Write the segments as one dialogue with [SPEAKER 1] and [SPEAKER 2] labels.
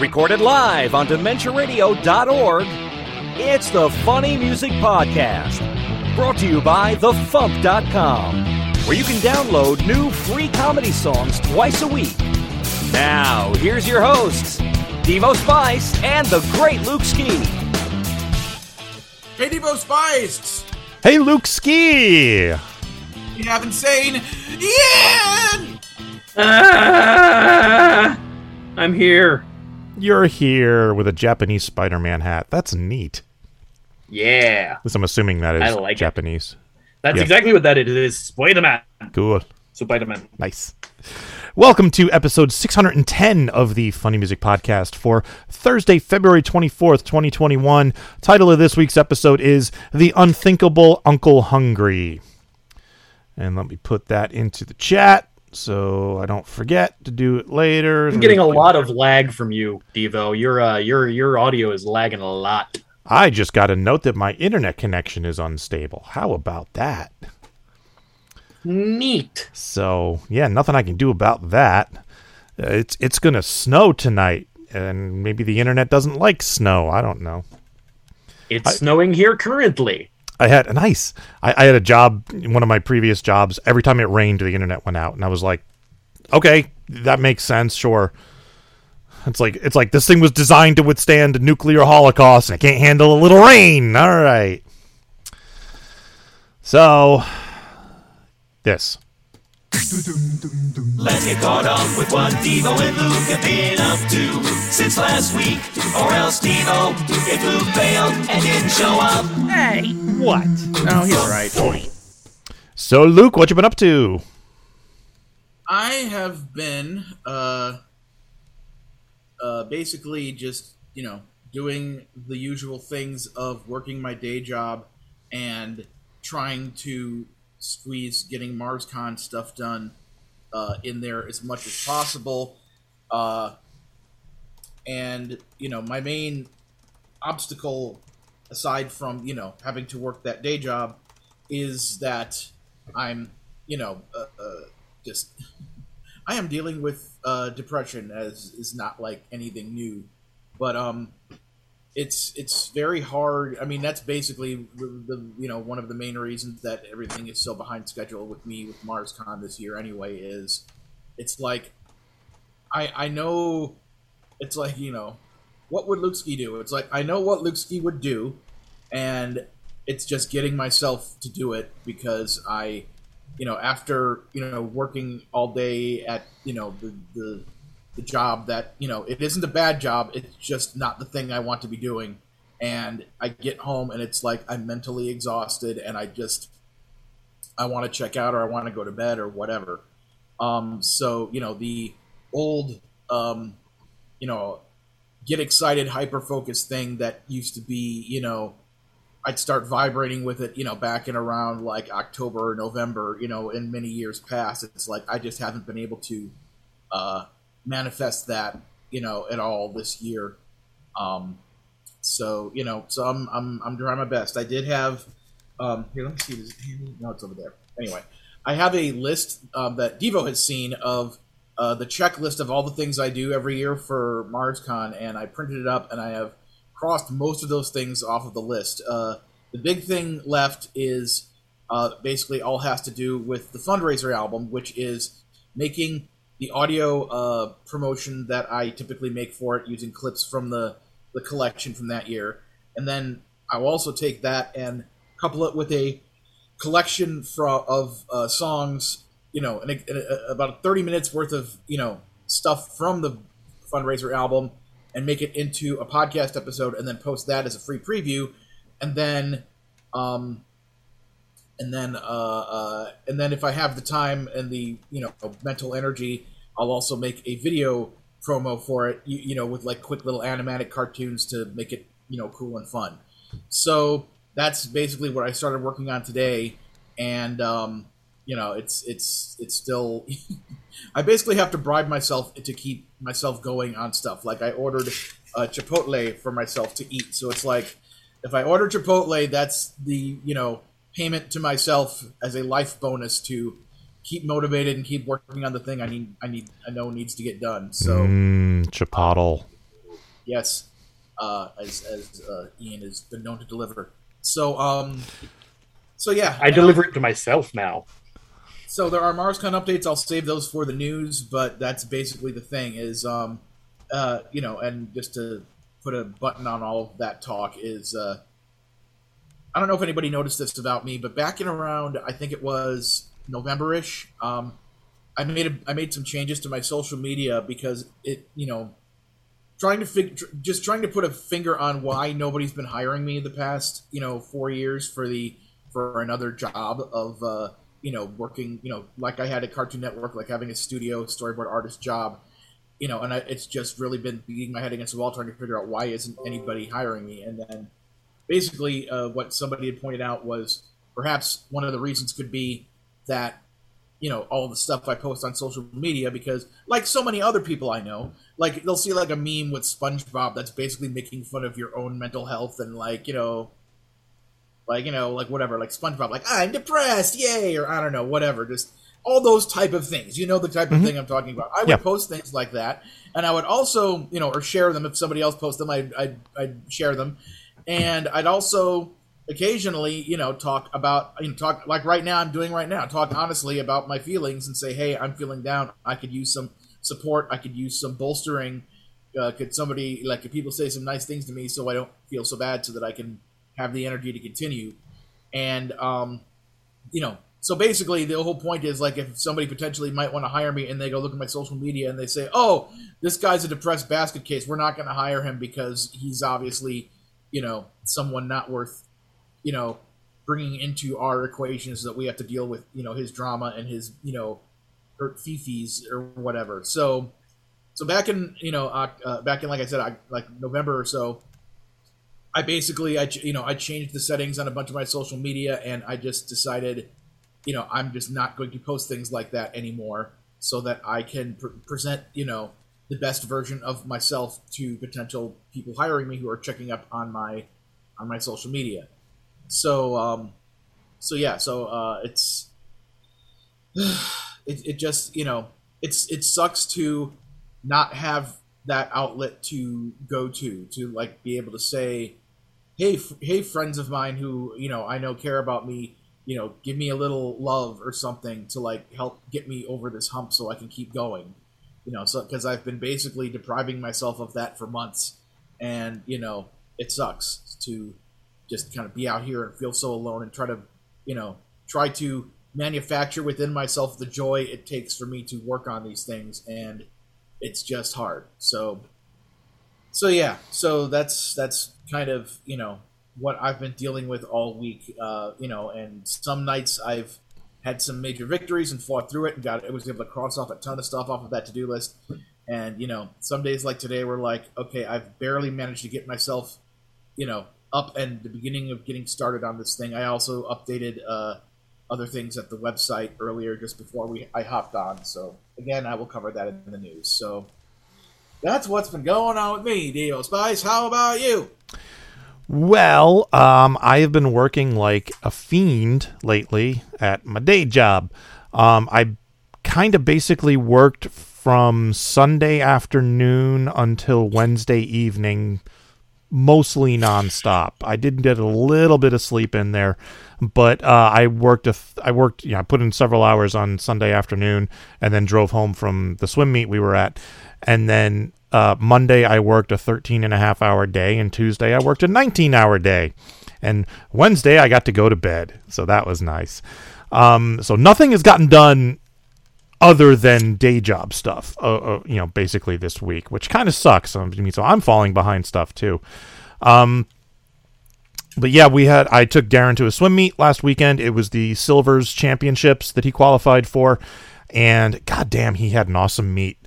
[SPEAKER 1] Recorded live on DementiaRadio.org, it's the Funny Music Podcast. Brought to you by TheFump.com, where you can download new free comedy songs twice a week. Now, here's your hosts, Devo Spice and the great Luke Ski.
[SPEAKER 2] Hey, Devo Spice!
[SPEAKER 3] Hey, Luke Ski!
[SPEAKER 2] You have insane Ian!
[SPEAKER 4] Ah, I'm here.
[SPEAKER 3] You're here with a Japanese Spider Man hat. That's neat.
[SPEAKER 4] Yeah,
[SPEAKER 3] At least I'm assuming that is
[SPEAKER 4] I like it.
[SPEAKER 3] Japanese.
[SPEAKER 4] that's
[SPEAKER 3] Yes.
[SPEAKER 4] exactly what that is. It is Spider-Man.
[SPEAKER 3] Cool.
[SPEAKER 4] Spider-Man.
[SPEAKER 3] Nice. Welcome to episode 610 of the Funny Music Podcast for Thursday, February 24th, 2021. Title of this week's episode is The Unthinkable Uncle Hungry. And let me put that into the chat so I don't forget to do it later.
[SPEAKER 4] I'm getting a lot of lag from you, Devo. Your uh, your your audio is lagging a lot.
[SPEAKER 3] I just got a note that my internet connection is unstable. How about that?
[SPEAKER 4] Neat.
[SPEAKER 3] So yeah, nothing I can do about that. Uh, it's it's gonna snow tonight, and maybe the internet doesn't like snow. I don't know.
[SPEAKER 4] It's snowing here currently.
[SPEAKER 3] I had a nice. I, I had a job, one of my previous jobs. Every time it rained, the internet went out, and I was like, okay, that makes sense. Sure. It's like it's like this thing was designed to withstand a nuclear holocaust, and it can't handle a little rain. All right. So, this.
[SPEAKER 5] Let's get caught up with what Devo and Luke have been up to since last week. Or else Devo, if Luke failed and didn't show up, Hey,
[SPEAKER 3] What?
[SPEAKER 2] Oh, he's right.
[SPEAKER 3] So, Luke, what you been up to?
[SPEAKER 2] I have been, uh, uh, basically just, you know, doing the usual things of working my day job and trying to squeeze getting MarsCon stuff done uh, in there as much as possible. Uh, and, you know, my main obstacle, aside from, you know, having to work that day job, is that I'm, you know, uh, uh, just I am dealing with uh, depression as is not like anything new, but um, it's it's very hard. I mean, that's basically the, the you know one of the main reasons that everything is so behind schedule with me with MarsCon this year. Anyway, is it's like I I know it's like you know what would Luke Ski do? It's like I know what Luke Ski would do, and it's just getting myself to do it because I you know, after you know working all day at you know the the, the job that you know it isn't a bad job, it's just not the thing I want to be doing, and I get home and it's like I'm mentally exhausted and I just I want to check out or I want to go to bed or whatever. Um, so you know the old um, you know get excited hyper focused thing that used to be you know I'd start vibrating with it, you know, back in around like October or November, you know, in many years past. It's like I just haven't been able to uh, manifest that, you know, at all this year. Um, so you know, so I'm I'm I'm trying my best. I did have um, here. Let me see. Is it handy? No, it's over there. Anyway, I have a list um, that Devo has seen of uh, the checklist of all the things I do every year for MarsCon, and I printed it up, and I have crossed most of those things off of the list. Uh, the big thing left is uh, basically all has to do with the fundraiser album, which is making the audio uh, promotion that I typically make for it using clips from the, the collection from that year. And then I will also take that and couple it with a collection fro- of uh, songs, you know, and about 30 minutes worth of, you know, stuff from the fundraiser album and make it into a podcast episode and then post that as a free preview and then um and then uh, uh and then if i have the time and the you know mental energy i'll also make a video promo for it you, you know with like quick little animatic cartoons to make it you know cool and fun so that's basically what i started working on today and um you know it's it's it's still I basically have to bribe myself to keep myself going on stuff. Like I ordered uh, Chipotle for myself to eat, so it's like if I order Chipotle, that's the you know payment to myself as a life bonus to keep motivated and keep working on the thing I need. I need. I know needs to get done. So
[SPEAKER 3] Mmm, Chipotle.
[SPEAKER 2] Yes, uh, as as uh, Ian has been known to deliver. So um, so yeah,
[SPEAKER 4] I deliver it to myself now.
[SPEAKER 2] So there are MarsCon updates. I'll save those for the news, but that's basically the thing. Is um, uh, you know, and just to put a button on all of that talk is uh, I don't know if anybody noticed this about me, but back in around I think it was November-ish, um, I made a, I made some changes to my social media because it you know trying to fig- just trying to put a finger on why nobody's been hiring me the past you know four years for the for another job of uh, you know working you know like I had a Cartoon Network like having a studio storyboard artist job you know and I, it's just really been beating my head against the wall trying to figure out why isn't anybody hiring me. And then basically uh, what somebody had pointed out was perhaps one of the reasons could be that you know all the stuff I post on social media because like so many other people I know like they'll see like a meme with SpongeBob that's basically making fun of your own mental health and like you know like you know like whatever like SpongeBob like I'm depressed yay or I don't know whatever just all those type of things. You know the type of thing I'm talking about. I would
[SPEAKER 3] Yeah.
[SPEAKER 2] post things like that and I would also you know or share them. If somebody else posts them I'd, I'd, I'd share them and I'd also occasionally, you know, talk about, you know, talk like right now I'm doing right now, talk honestly about my feelings and say, hey, I'm feeling down. I could use some support. I could use some bolstering. Uh, could somebody like could people say some nice things to me so I don't feel so bad, so that I can have the energy to continue. And um, you know, so basically the whole point is like if somebody potentially might want to hire me and they go look at my social media and they say, oh, this guy's a depressed basket case. We're not going to hire him because he's obviously, you know, someone not worth you know, bringing into our equations that we have to deal with, you know, his drama and his, you know, hurt fifis or whatever. So, so back in, you know, uh, back in, like I said, I, like November or so, I basically, I, you know, I changed the settings on a bunch of my social media and I just decided, you know, I'm just not going to post things like that anymore so that I can pr- present, you know, the best version of myself to potential people hiring me who are checking up on my, on my social media. So um so yeah so uh it's it, it just you know it's it sucks to not have that outlet to go to to like be able to say hey f- hey friends of mine who you know i know care about me you know give me a little love or something to like help get me over this hump so i can keep going you know so because i've been basically depriving myself of that for months. And you know it sucks to just kind of be out here and feel so alone and try to you know try to manufacture within myself the joy it takes for me to work on these things and it's just hard. So so yeah so that's that's kind of you know what i've been dealing with all week uh you know and some nights i've had some major victories and fought through it and got it was able to cross off a ton of stuff off of that to-do list. And you know some days like today we're like okay i've barely managed to get myself you know up and the beginning of getting started on this thing. I also updated uh other things at the website earlier just before we i hopped on. So again i will cover that in the news. So that's what's been going on with me Devo Spice. How about you
[SPEAKER 3] Well, um, I have been working like a fiend lately at my day job. Um, I kind of basically worked from Sunday afternoon until Wednesday evening, mostly nonstop. I did get a little bit of sleep in there, but uh, I worked. A th- I worked. Yeah, I put in several hours on Sunday afternoon, and then drove home from the swim meet we were at, and then uh, Monday I worked a 13 and a half hour day, and Tuesday I worked a 19 hour day, and Wednesday I got to go to bed, so that was nice. Um, so nothing has gotten done other than day job stuff, uh, uh, you know, basically this week, which kind of sucks. I mean, so I'm falling behind stuff too. Um, but yeah, we had I took Darren to a swim meet last weekend. It was the Silvers Championships that he qualified for, and goddamn, he had an awesome meet.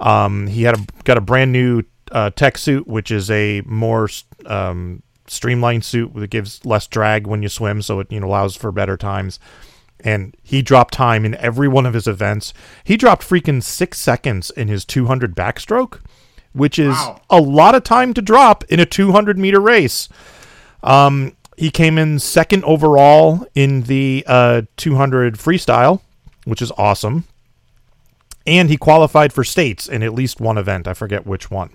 [SPEAKER 3] Um, he had a, got a brand new uh, tech suit, which is a more um, streamlined suit that gives less drag when you swim, so it you know allows for better times. And he dropped time in every one of his events. He dropped freaking six seconds in his 200 backstroke, which is
[SPEAKER 2] Wow.
[SPEAKER 3] a lot of time to drop in a 200 meter race. Um, he came in second overall in the uh, 200 freestyle, which is awesome. And he qualified for states in at least one event. I forget which one.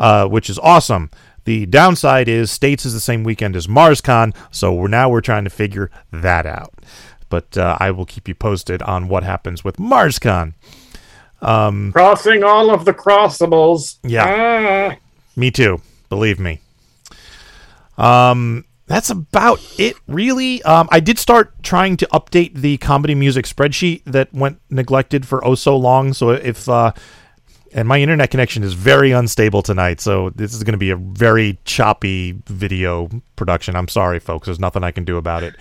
[SPEAKER 3] uh, which is awesome. The downside is States is the same weekend as MarsCon, so we're now we're trying to figure that out. But uh, I will keep you posted on what happens with MarsCon.
[SPEAKER 4] Crossing all of the crossables.
[SPEAKER 3] Yeah. Me too. Believe me. Um, that's about it, really. Um, I did start trying to update the comedy music spreadsheet that went neglected for oh so long. So if uh, and my internet connection is very unstable tonight, so this is going to be a very choppy video production. I'm sorry, folks. There's nothing I can do about it.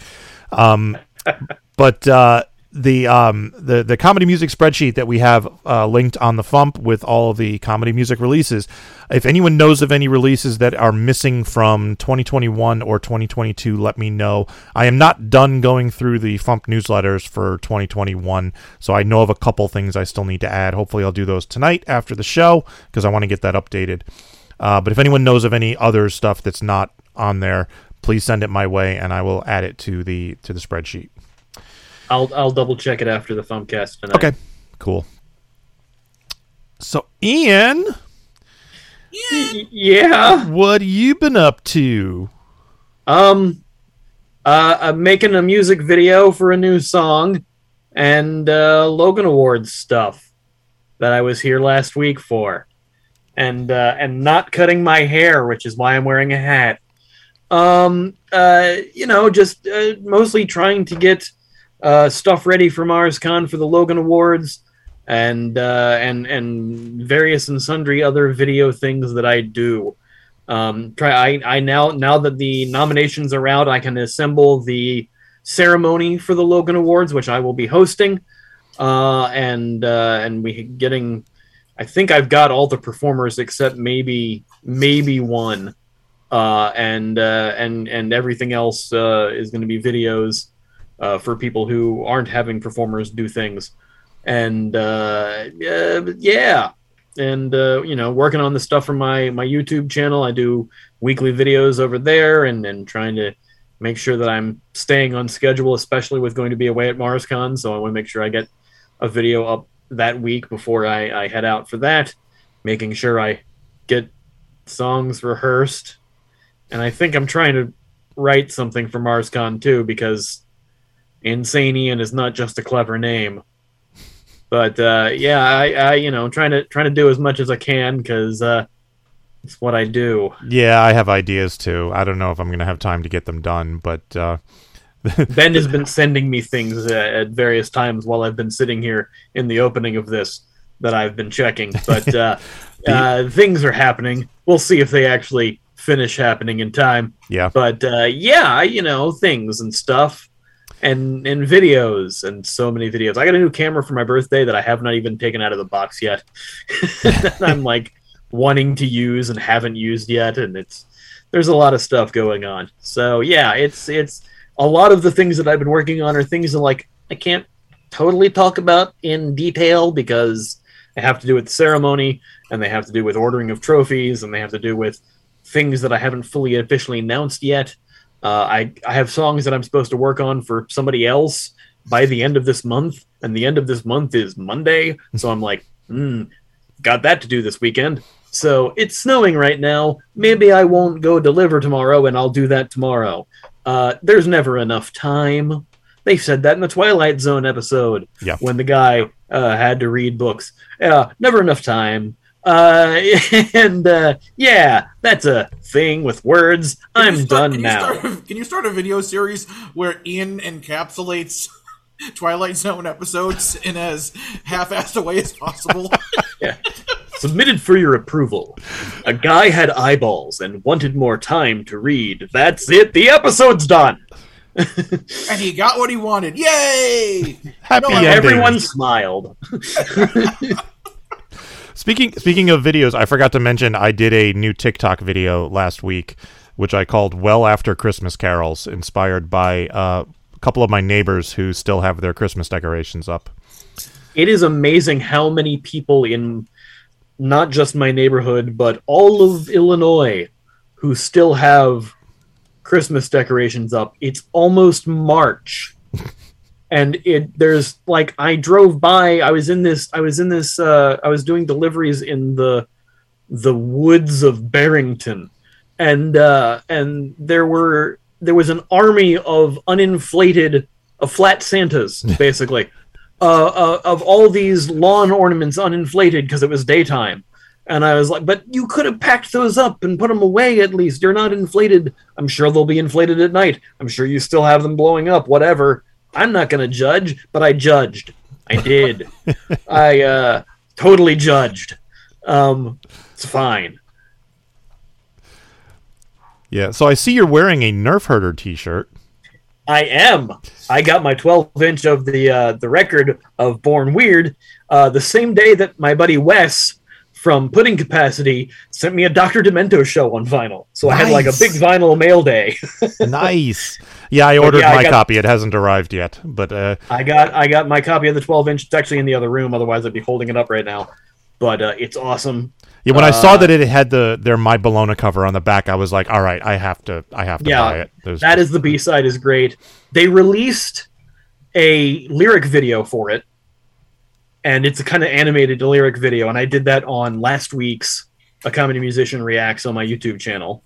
[SPEAKER 3] Um, but uh, the um the the comedy music spreadsheet that we have uh, linked on the Fump with all of the comedy music releases. If anyone knows of any releases that are missing from 2021 or 2022, let me know. I am not done going through the Fump newsletters for 2021, so I know of a couple things I still need to add. Hopefully, I'll do those tonight after the show because I want to get that updated. Uh, but if anyone knows of any other stuff that's not on there, please send it my way, and I will add it to the to the spreadsheet.
[SPEAKER 4] I'll I'll double check it after the FuMPcast tonight.
[SPEAKER 3] Okay, cool. So, Ian,
[SPEAKER 4] Yeah.
[SPEAKER 3] what you been up to?
[SPEAKER 4] Um. Uh, I'm making a music video for a new song, and uh, Logan Awards stuff that I was here last week for, and uh, and not cutting my hair, which is why I'm wearing a hat. Um. Uh. You know, just uh, mostly trying to get uh, stuff ready for MarsCon for the Logan Awards, and uh, and and various and sundry other video things that I do. Um, try I, I now now that the nominations are out, I can assemble the ceremony for the Logan Awards, which I will be hosting, uh, and uh, and we getting. I think I've got all the performers except maybe maybe one, uh, and uh, and and everything else uh, is going to be videos uh, for people who aren't having performers do things, and uh, yeah, and uh, you know, working on the stuff for my my YouTube channel. I do weekly videos over there, and and trying to make sure that I'm staying on schedule, especially with going to be away at MarsCon. So I want to make sure I get a video up that week before I, I head out for that, making sure I get songs rehearsed. And I think I'm trying to write something for MarsCon too, because Insane Ian is not just a clever name. But uh, yeah, I, I you know trying to trying to do as much as I can because uh, it's what I do.
[SPEAKER 3] Yeah, I have ideas too. I don't know if I'm going to have time to get them done, but uh,
[SPEAKER 4] Ben has been sending me things uh, at various times while I've been sitting here in the opening of this that I've been checking. But uh, uh, things are happening. We'll see if they actually finish happening in time.
[SPEAKER 3] yeah,
[SPEAKER 4] But uh, yeah, you know, things and stuff. And, and videos and so many videos. I got a new camera for my birthday that I have not even taken out of the box yet. I'm like wanting to use and haven't used yet, and it's there's a lot of stuff going on. So yeah, it's it's a lot of the things that I've been working on are things that like I can't totally talk about in detail because they have to do with the ceremony and they have to do with ordering of trophies and they have to do with things that I haven't fully officially announced yet. Uh, I I have songs that I'm supposed to work on for somebody else by the end of this month, and the end of this month is Monday. So I'm like, hmm, got that to do this weekend. So it's snowing right now. Maybe I won't go deliver tomorrow, and I'll do that tomorrow. Uh, there's never enough time. They said that in the Twilight Zone episode
[SPEAKER 3] Yeah.
[SPEAKER 4] when the guy uh, had to read books. Yeah, never enough time. Uh, and uh, yeah, that's a thing with words.
[SPEAKER 2] Can
[SPEAKER 4] I'm
[SPEAKER 2] start-
[SPEAKER 4] done
[SPEAKER 2] can you
[SPEAKER 4] now.
[SPEAKER 2] start- can you start a video series where Ian encapsulates Twilight Zone episodes in as half-assed a way as possible? yeah.
[SPEAKER 4] Submitted for your approval. A guy had eyeballs and wanted more time to read. That's it. The episode's done.
[SPEAKER 2] and he got what he wanted. Yay!
[SPEAKER 3] happy
[SPEAKER 2] No,
[SPEAKER 3] ending.
[SPEAKER 4] Everyone smiled.
[SPEAKER 3] Speaking speaking of videos, I forgot to mention I did a new TikTok video last week, which I called "Well After Christmas Carols," inspired by uh, a couple of my neighbors who still have their Christmas decorations up.
[SPEAKER 4] It is amazing how many people in not just my neighborhood, but all of Illinois who still have Christmas decorations up. It's almost March. and it there's like I drove by, I was in this I was in this uh I was doing deliveries in the the woods of Barrington, and uh, and there were there was an army of uninflated, of flat Santas, basically, uh, uh, of all these lawn ornaments uninflated because it was daytime. And I was like, but you could have packed those up and put them away at least. You're not inflated. I'm sure they'll be inflated at night. I'm sure you still have them blowing up, whatever. I'm not going to judge, but I judged. I did. I uh, totally judged. Um, it's fine.
[SPEAKER 3] Yeah. So I see you're wearing a Nerf Herder T-shirt.
[SPEAKER 4] I am. I got my 12 inch of the uh, the record of Born Weird uh, the same day that my buddy Wes from Pudding Capacity sent me a Dr. Demento show on vinyl. So I had like a big vinyl mail day.
[SPEAKER 3] nice. Yeah, I ordered
[SPEAKER 4] yeah, I
[SPEAKER 3] my
[SPEAKER 4] got-
[SPEAKER 3] copy. It hasn't arrived yet, but uh,
[SPEAKER 4] I got I got my copy of the 12 inch. It's actually in the other room. Otherwise, I'd be holding it up right now. But uh, it's awesome.
[SPEAKER 3] yeah, when I saw
[SPEAKER 4] Uh,
[SPEAKER 3] that it had the their My Bologna cover on the back, I was like, all right, I have to, I have to
[SPEAKER 4] Yeah,
[SPEAKER 3] buy it. There's,
[SPEAKER 4] That is the B side is great. They released a lyric video for it, and it's a kind of animated lyric video. And I did that on last week's A Comedy Musician Reacts on my YouTube channel.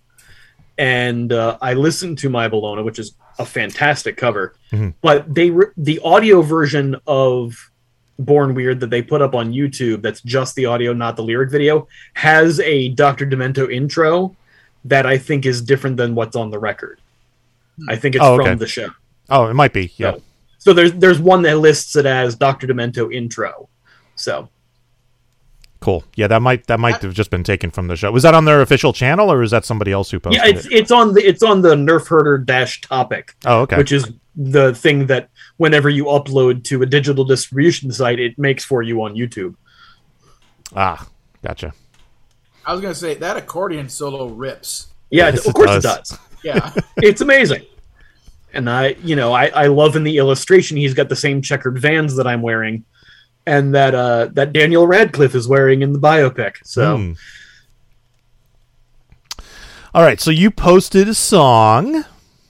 [SPEAKER 4] And uh, I listened to My Bologna, which is a fantastic cover.
[SPEAKER 3] Mhm.
[SPEAKER 4] But they re- the audio version of Born Weird that they put up on YouTube, that's just the audio, not the lyric video, has a Dr. Demento intro that I think is different than what's on the record. I think it's
[SPEAKER 3] Oh, okay.
[SPEAKER 4] from the show.
[SPEAKER 3] oh, it might be. Yeah.
[SPEAKER 4] So, so there's there's one that lists it as Dr. Demento intro. So
[SPEAKER 3] Cool. Yeah, that might that might have just been taken from the show. Was that on their official channel, or is that somebody else who posted
[SPEAKER 4] yeah, it's
[SPEAKER 3] it?
[SPEAKER 4] it's on the it's on the Nerf Herder dash topic,
[SPEAKER 3] Oh, okay.
[SPEAKER 4] which is the thing that whenever you upload to a digital distribution site, it makes for you on YouTube.
[SPEAKER 3] ah, gotcha.
[SPEAKER 2] I was gonna say that accordion solo rips.
[SPEAKER 4] Yeah,
[SPEAKER 3] Yes,
[SPEAKER 4] of
[SPEAKER 3] it
[SPEAKER 4] course it
[SPEAKER 3] does.
[SPEAKER 4] does.
[SPEAKER 2] Yeah.
[SPEAKER 4] It's amazing. And I, you know, I, I love in the illustration he's got the same checkered vans that I'm wearing, and that uh, that Daniel Radcliffe is wearing in the biopic. So
[SPEAKER 3] Hmm. All right, so you posted a song.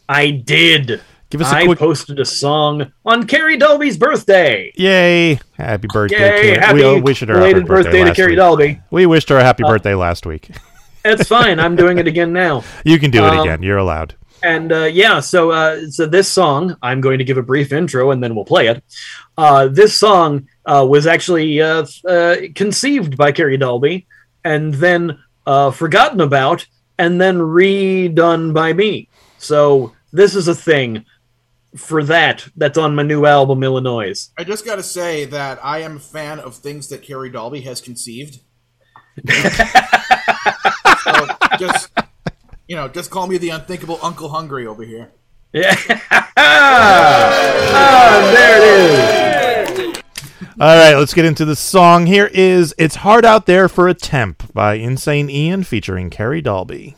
[SPEAKER 4] I did.
[SPEAKER 3] Give us a
[SPEAKER 4] I
[SPEAKER 3] quick
[SPEAKER 4] posted a song on Carrie Dahlby's birthday.
[SPEAKER 3] yay! Happy birthday,
[SPEAKER 4] Yay! Happy
[SPEAKER 3] we wished her a happy
[SPEAKER 4] belated
[SPEAKER 3] birthday,
[SPEAKER 4] birthday to Carrie
[SPEAKER 3] week.
[SPEAKER 4] Dahlby.
[SPEAKER 3] We wished her a happy birthday last week.
[SPEAKER 4] It's fine. I'm doing it again now.
[SPEAKER 3] You can do it
[SPEAKER 4] Um,
[SPEAKER 3] again. You're allowed.
[SPEAKER 4] And uh, yeah, so uh, so this song, I'm going to give a brief intro and then we'll play it. Uh, this song uh, was actually uh, uh, conceived by Carrie Dahlby and then uh, forgotten about and then redone by me. So this is a thing for that that's on my new album Illinois.
[SPEAKER 2] I just gotta say that I am a fan of things that Carrie Dahlby has conceived. so just you know, just call me the unthinkable Uncle Hungry over here.
[SPEAKER 4] Yeah. ah, there it is.
[SPEAKER 3] All right, let's get into the song. Here is "It's Hard Out There for a Temp" by Insane Ian featuring Carrie
[SPEAKER 5] Dahlby.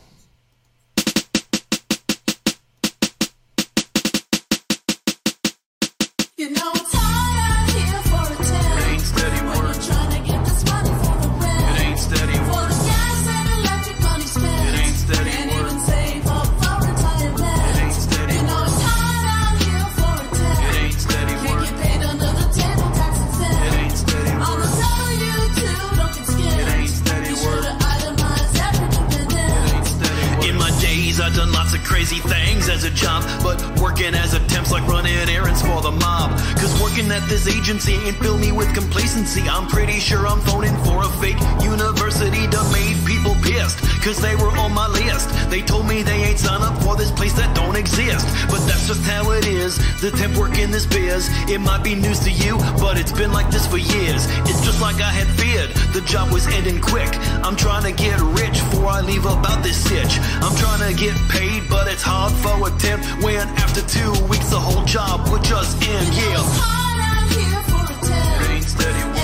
[SPEAKER 5] Complacency. I'm pretty sure I'm phoning for a fake university that made people pissed. Cause they were on my list. They told me they ain't signed up for this place that don't exist. But that's just how it is. The temp work in this biz. It might be news to you, but it's been like this for years. It's just like I had feared. The job was ending quick. I'm trying to get rich before I leave about this sitch. I'm trying to get paid, but it's hard for a temp when after two weeks the whole job would just end. Yeah.
[SPEAKER 6] it's hard out here for a temp.
[SPEAKER 5] It steady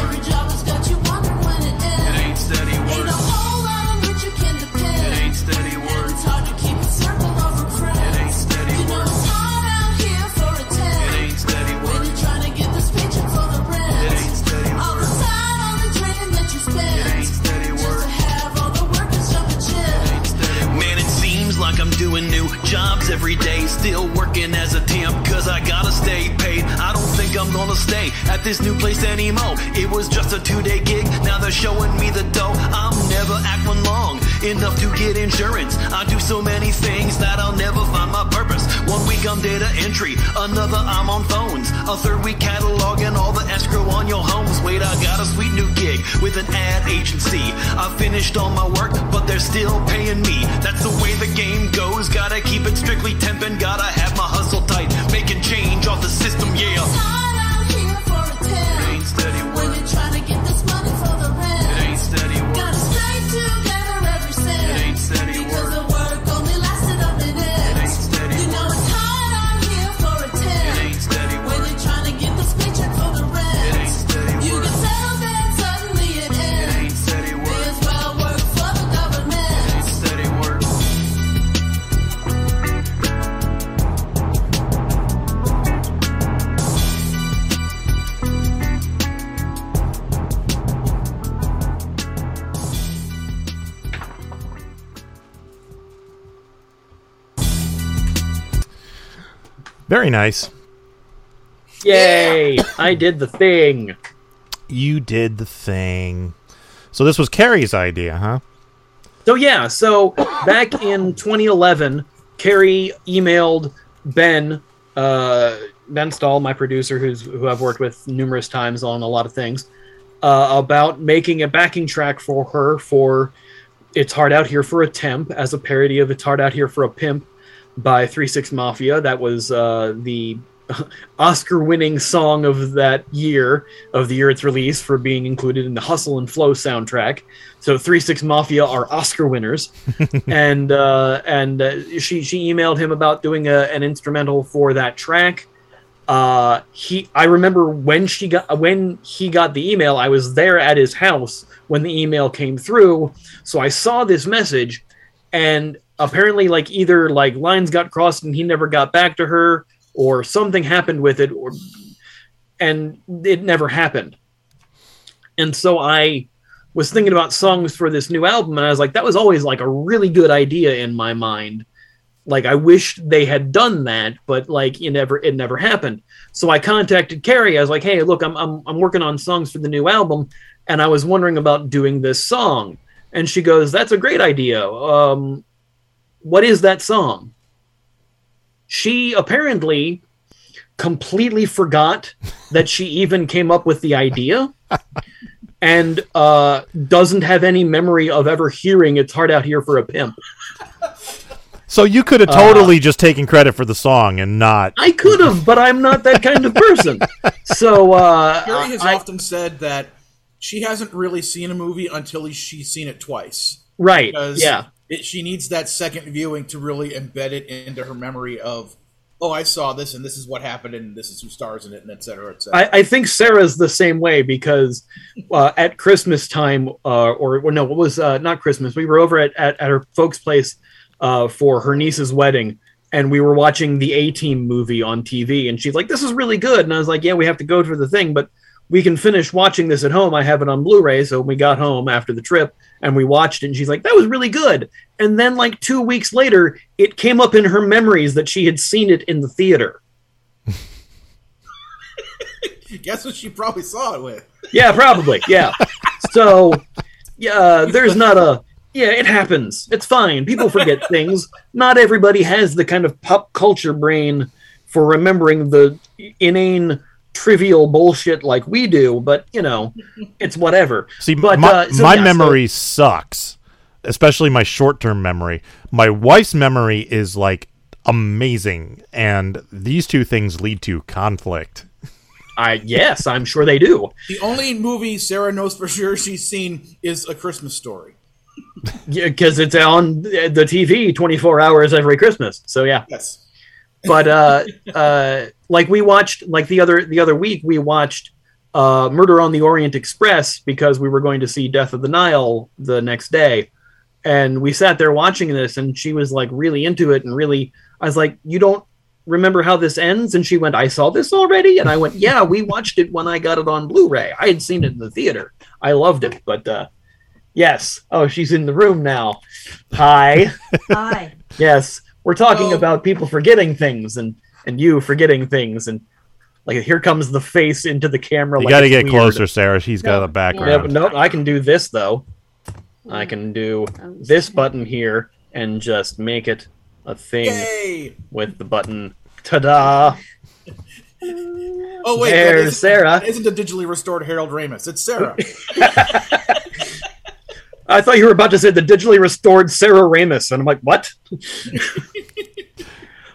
[SPEAKER 5] doing new jobs every day. Still working as a temp, cause I gotta stay paid. I don't think I'm gonna stay at this new place anymore. It was just a two day gig, now they're showing me the dough. I'm never acting long enough to get insurance. I do so many things that I'll never find my purpose. One week I'm data entry, another I'm on phones. A third week cataloging all the escrow on your homes. Wait, I got a sweet new gig with an ad agency. I finished all my work, but they're still paying me. That's the way the game goes. Gotta keep it strictly temping, gotta have my hustle tight. Making change off the system, yeah.
[SPEAKER 3] Very nice.
[SPEAKER 4] Yay! I did the thing.
[SPEAKER 3] You did the thing. So this was Carrie's idea, huh?
[SPEAKER 4] So yeah, so back in 2011, Carrie emailed Ben, uh, Ben Stahl, my producer, who's who I've worked with numerous times on a lot of things, uh, about making a backing track for her for "It's Hard Out Here for a Temp" as a parody of "It's Hard Out Here for a Pimp" by Three Six Mafia. That was uh, the Oscar-winning song of that year, of the year it's released, for being included in the Hustle and Flow soundtrack. So Three Six Mafia are Oscar winners, and uh, and uh, she she emailed him about doing a, an instrumental for that track. Uh, he I remember when she got when he got the email, I was there at his house when the email came through, so I saw this message, and apparently like either like lines got crossed and he never got back to her, or something happened with it, or and it never happened. And so I was thinking about songs for this new album, and I was like, that was always like a really good idea in my mind. Like I wished they had done that, but like it never it never happened. So I contacted Carrie. I was like, hey, look, I'm I'm I'm working on songs for the new album, and I was wondering about doing this song. And she goes, that's a great idea. Um, what is that song? She apparently completely forgot that she even came up with the idea and uh, doesn't have any memory of ever hearing "It's Hard Out Here for a Pimp."
[SPEAKER 3] So you could have totally just taken credit for the song and not.
[SPEAKER 4] I could have, but I'm not that kind of person. So uh,
[SPEAKER 2] Carrie has
[SPEAKER 4] I-
[SPEAKER 2] often said that she hasn't really seen a movie until she's seen it twice.
[SPEAKER 4] right,
[SPEAKER 2] Because
[SPEAKER 4] yeah,
[SPEAKER 2] it, she needs that second viewing to really embed it into her memory of, oh, I saw this and this is what happened and this is who stars in it and et cetera, et cetera.
[SPEAKER 4] I, I think Sarah's the same way because uh, at Christmas time, uh, or, or no, it was uh, not Christmas. We were over at, at, at her folks' place uh, for her niece's wedding, and we were watching the A Team movie on TV. And she's like, "This is really good," and I was like, "Yeah, we have to go for the thing, but we can finish watching this at home. I have it on Blu-ray." So we got home after the trip and we watched it, and she's like, "That was really good." And then, like two weeks later, it came up in her memories that she had seen it in the theater.
[SPEAKER 2] Guess what she probably saw it with?
[SPEAKER 4] Yeah, probably. Yeah. So, yeah, uh, there's not a. Yeah, it happens. It's fine. People forget things. Not everybody has the kind of pop culture brain for remembering the inane, trivial bullshit like we do. But you know, it's whatever.
[SPEAKER 3] See,
[SPEAKER 4] but
[SPEAKER 3] my,
[SPEAKER 4] uh, so,
[SPEAKER 3] my
[SPEAKER 4] yeah, so-
[SPEAKER 3] memory sucks, especially my short term memory. My wife's memory is like amazing, and these two things lead to conflict.
[SPEAKER 4] I yes, I'm sure they do.
[SPEAKER 2] The only movie Sarah knows for sure she's seen is A Christmas Story.
[SPEAKER 4] because it's on the TV 24 hours every Christmas. So yeah.
[SPEAKER 2] Yes.
[SPEAKER 4] But uh uh like we watched like the other the other week we watched uh murder on the orient express because we were going to see death of the nile the next day. And we sat there watching this and she was like really into it and really i was like you don't remember how this ends? And she went i saw this already? And i went yeah we watched it when i got it on blu-ray. I had seen it in the theater. I loved it. But uh yes. Oh she's in the room now. Hi.
[SPEAKER 7] Hi.
[SPEAKER 4] Yes, we're talking
[SPEAKER 2] Oh.
[SPEAKER 4] about people forgetting things and and you forgetting things and like here comes the face into the camera.
[SPEAKER 3] You
[SPEAKER 4] like
[SPEAKER 3] got to get
[SPEAKER 4] weird.
[SPEAKER 3] closer, Sarah. She's got a background.
[SPEAKER 4] but no, I can do this though. I mm. can do this button here and just make it a thing
[SPEAKER 2] Yay!
[SPEAKER 4] with the button. Ta-da!
[SPEAKER 2] Oh wait, that
[SPEAKER 4] There's
[SPEAKER 2] isn't,
[SPEAKER 4] Sarah.
[SPEAKER 2] that isn't a digitally restored Harold Ramis. It's Sarah.
[SPEAKER 4] I thought you were about to say the digitally restored Sarah Ramis, and I'm like, what?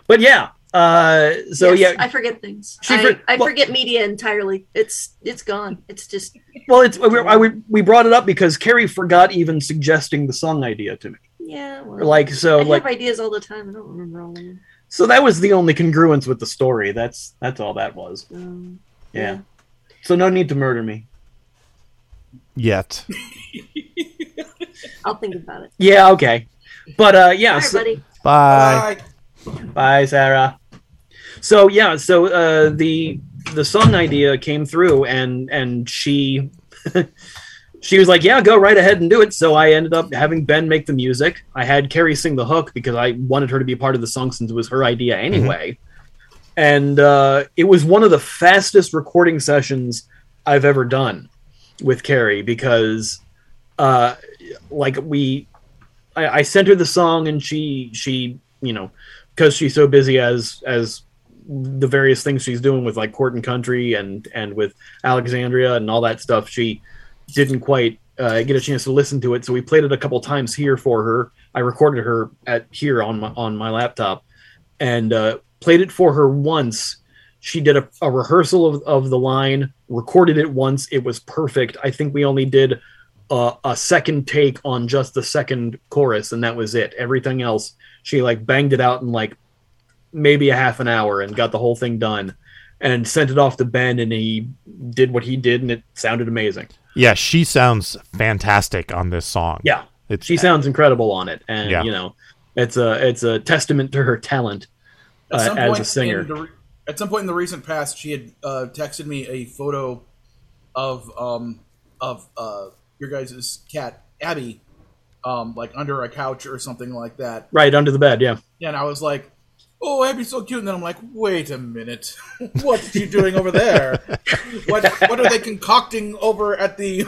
[SPEAKER 4] but yeah, uh, so
[SPEAKER 7] Yes,
[SPEAKER 4] yeah,
[SPEAKER 7] I forget things.
[SPEAKER 4] She
[SPEAKER 7] I,
[SPEAKER 4] for-
[SPEAKER 7] I
[SPEAKER 4] well-
[SPEAKER 7] forget media entirely. It's it's gone. It's just
[SPEAKER 4] well, it's we, I, we we brought it up because Carrie forgot even suggesting the song idea to me.
[SPEAKER 7] yeah. Well,
[SPEAKER 4] Like so,
[SPEAKER 7] I
[SPEAKER 4] like
[SPEAKER 7] have ideas all the time. I don't remember all of them.
[SPEAKER 4] so that was the only congruence with the story. That's that's all that was.
[SPEAKER 7] Um,
[SPEAKER 4] Yeah. So no need to murder me.
[SPEAKER 3] Yet.
[SPEAKER 7] I'll think about it.
[SPEAKER 4] Yeah, okay. But uh yeah,
[SPEAKER 7] All right,
[SPEAKER 4] so-
[SPEAKER 3] Bye.
[SPEAKER 2] Bye.
[SPEAKER 4] Bye, Sarah. So yeah, so uh, the the song idea came through, and and she she was like, "Yeah, go right ahead and do it." So I ended up having Ben make the music. I had Carrie sing the hook because I wanted her to be part of the song since it was her idea anyway. And uh, it was one of the fastest recording sessions I've ever done with Carrie because, uh, like we, I, I sent her the song and she she you know because she's so busy as as the various things she's doing with like court and country and and with alexandria and all that stuff she didn't quite uh, get a chance to listen to it. So we played it a couple times here for her. I recorded her at here on my on my laptop and uh, played it for her once. She did a, a rehearsal of, of the line recorded it once. It was perfect. I think we only did uh, a second take on just the second chorus and that was it everything else she like banged it out in like maybe a half an hour and got the whole thing done and sent it off to Ben and he did what he did and it sounded amazing.
[SPEAKER 3] Yeah, she sounds fantastic on this song.
[SPEAKER 4] Yeah.
[SPEAKER 3] It's,
[SPEAKER 4] She sounds incredible on it and
[SPEAKER 3] Yeah.
[SPEAKER 4] you know it's a it's a testament to her talent uh, as a singer.
[SPEAKER 2] the re- at some point in the recent past, she had uh, texted me a photo of um of uh your guys' cat Abby, um like under a couch or something like that.
[SPEAKER 4] Right under the bed, yeah.
[SPEAKER 2] And I was like, "Oh, Abby's so cute." And then I'm like, "Wait a minute, what's you doing over there? What what are they concocting over at the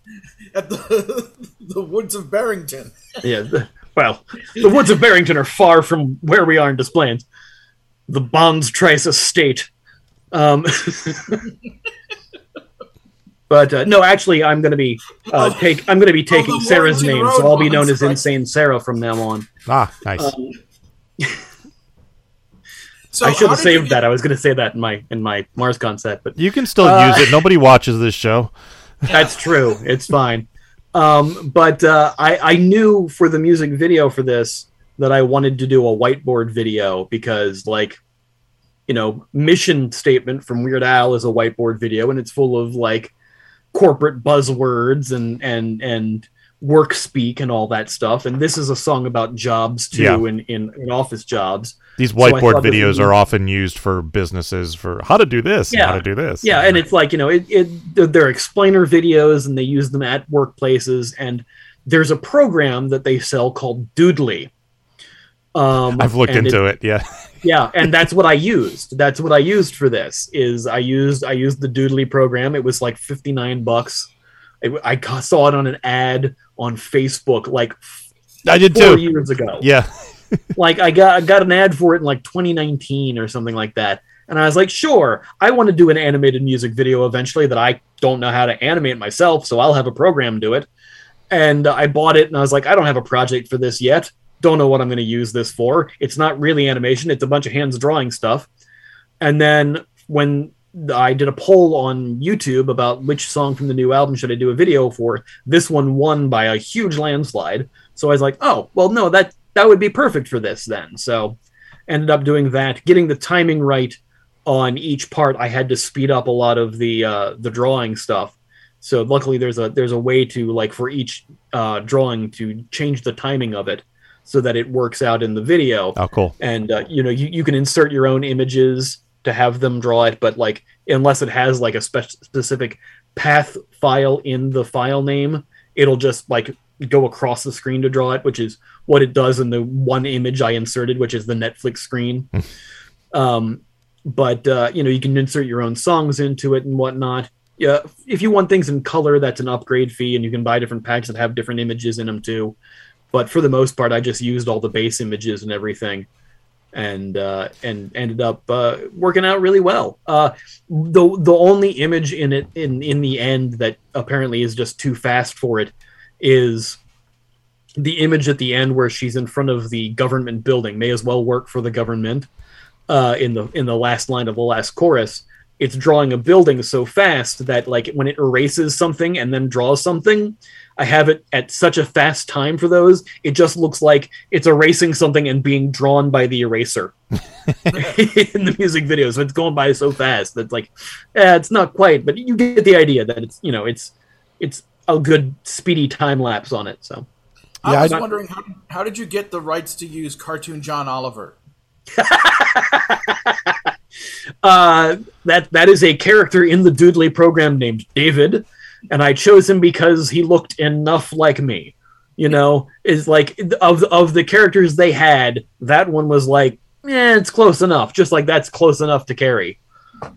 [SPEAKER 2] at the the woods of Barrington?"
[SPEAKER 4] Yeah. the- Well, the woods of Barrington are far from where we are in Des Plaines. The Bonds Trice estate. Um, but uh, no, actually, I'm going to be uh, take. I'm going to be taking
[SPEAKER 2] the
[SPEAKER 4] Sarah's name, so I'll be known as
[SPEAKER 2] Trice.
[SPEAKER 4] Insane Sarah from now on.
[SPEAKER 3] ah, nice.
[SPEAKER 4] Um,
[SPEAKER 2] So
[SPEAKER 4] I should have
[SPEAKER 2] did you
[SPEAKER 4] saved
[SPEAKER 2] get-
[SPEAKER 4] that. I was going to say that in my in my MarsCon set, but
[SPEAKER 3] you can still
[SPEAKER 4] uh,
[SPEAKER 3] use it. Nobody watches this show.
[SPEAKER 4] That's true. It's fine. Um, but uh, I, I knew for the music video for this that I wanted to do a whiteboard video because, like, you know, mission statement from Weird Al is a whiteboard video, and it's full of like corporate buzzwords and and and work speak and all that stuff. And this is a song about jobs too,
[SPEAKER 3] Yeah.
[SPEAKER 4] in, in in office jobs.
[SPEAKER 3] These whiteboard
[SPEAKER 4] this
[SPEAKER 3] videos are often used for businesses for how to do this,
[SPEAKER 4] Yeah.
[SPEAKER 3] how to do this.
[SPEAKER 4] Yeah, and it's like you know, it, it they're- they're explainer videos, and they use them at workplaces. And there's a program that they sell called Doodly. Um,
[SPEAKER 3] I've looked into it. Yeah,
[SPEAKER 4] yeah, and that's what I used. That's what I used for this. Is I used I used the Doodly program. It was like fifty nine bucks. I, I saw it on an ad on Facebook like
[SPEAKER 3] I did
[SPEAKER 4] four
[SPEAKER 3] too.
[SPEAKER 4] years ago
[SPEAKER 3] Yeah,
[SPEAKER 4] like I got I got an ad for it in like 2019 or something like that. And I was like, sure, I want to do an animated music video eventually that I don't know how to animate myself, so I'll have a program do it. And I bought it and I was like, I don't have a project for this yet. Don't know what I'm going to use this for. It's not really animation, it's a bunch of hands drawing stuff. And then when I did a poll on YouTube about which song from the new album should I do a video for, this one won by a huge landslide. So I was like, oh, well, no, that that would be perfect for this then. So ended up doing that, getting the timing right on each part. I had to speed up a lot of the uh, the drawing stuff. So luckily, there's a there's a way to like for each uh, drawing to change the timing of it so that it works out in the video
[SPEAKER 3] oh cool.
[SPEAKER 4] and uh, you know you, you can insert your own images to have them draw it but like unless it has like a spe- specific path file in the file name it'll just like go across the screen to draw it which is what it does in the one image i inserted which is the netflix screen um, but uh, you know you can insert your own songs into it and whatnot. Yeah, if you want things in color, that's an upgrade fee, and you can buy different packs that have different images in them too. But for the most part, I just used all the base images and everything, and uh, and ended up uh, working out really well. Uh, the the only image in it in in the end that apparently is just too fast for it is the image at the end where she's in front of the government building. May as well work for the government. Uh, in the in the last line of the last chorus, it's drawing a building so fast that like when it erases something and then draws something, I have it at such a fast time for those. It just looks like it's erasing something and being drawn by the eraser in the music video. So it's going by so fast that like, eh, it's not quite, but you get the idea that it's you know it's it's a good speedy time lapse on it. So
[SPEAKER 2] I was
[SPEAKER 3] I-
[SPEAKER 2] wondering how, how did you get the rights to use cartoon John Oliver?
[SPEAKER 4] uh, that that is a character in the Doodly program named David, and I chose him because he looked enough like me. You know, is like of of the characters they had, that one was like, yeah, it's close enough. Just like that's close enough to carry.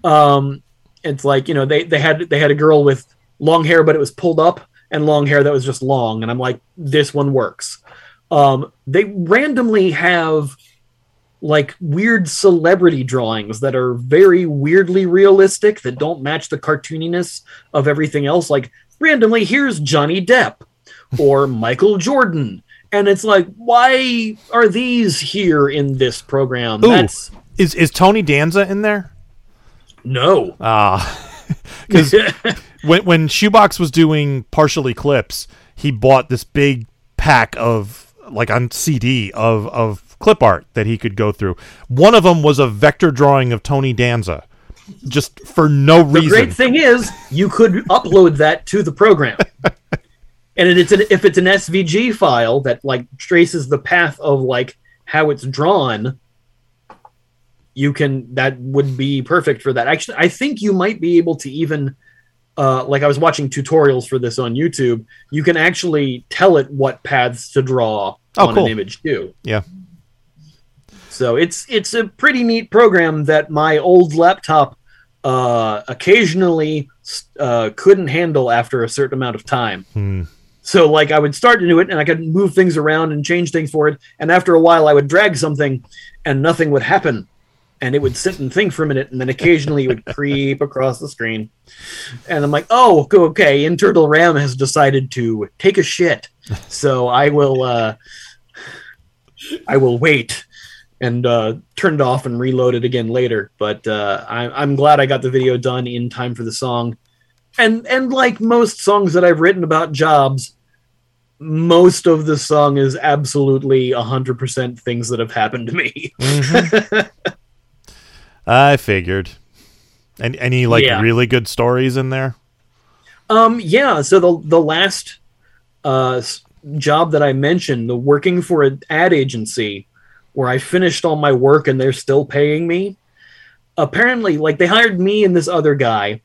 [SPEAKER 4] Um, it's like you know they they had they had a girl with long hair, but it was pulled up, and long hair that was just long, and I'm like, this one works. Um, they randomly have like weird celebrity drawings that are very weirdly realistic that don't match the cartooniness of everything else. Like randomly, here's Johnny Depp or Michael Jordan. And it's like, why are these here in this program?
[SPEAKER 3] Ooh.
[SPEAKER 4] That's
[SPEAKER 3] Is is Tony Danza in there?
[SPEAKER 4] no.
[SPEAKER 3] Ah, because when when Shoebox was doing partial eclipse, he bought this big pack of like on CD of of clip art that he could go through. One of them was a vector drawing of Tony Danza, just for no reason.
[SPEAKER 4] The great thing is, you could upload that to the program. and it's an, if it's an SVG file that like traces the path of like how it's drawn, you can that would be perfect for that. Actually, I think you might be able to even uh, like I was watching tutorials for this on YouTube. You can actually tell it what paths to draw
[SPEAKER 3] Oh,
[SPEAKER 4] on
[SPEAKER 3] cool.
[SPEAKER 4] an image too.
[SPEAKER 3] yeah.
[SPEAKER 4] So it's it's a pretty neat program that my old laptop uh, occasionally uh, couldn't handle after a certain amount of time.
[SPEAKER 3] Hmm.
[SPEAKER 4] So like I would start to do it and I could move things around and change things for it, and after a while I would drag something and nothing would happen. And it would sit and think for a minute, and then occasionally it would creep across the screen. And I'm like, "Oh, okay." Internal RAM has decided to take a shit, so I will, uh, I will wait and uh, turn it off and reload it again later. But uh, I, I'm glad I got the video done in time for the song. And and like most songs that I've written about jobs, most of the song is absolutely hundred percent things that have happened to me.
[SPEAKER 3] I figured. And any like
[SPEAKER 4] Yeah.
[SPEAKER 3] really good stories in there?
[SPEAKER 4] Um, yeah. So the the last uh, job that I mentioned, the working for an ad agency, where I finished all my work and they're still paying me. Apparently, like they hired me and this other guy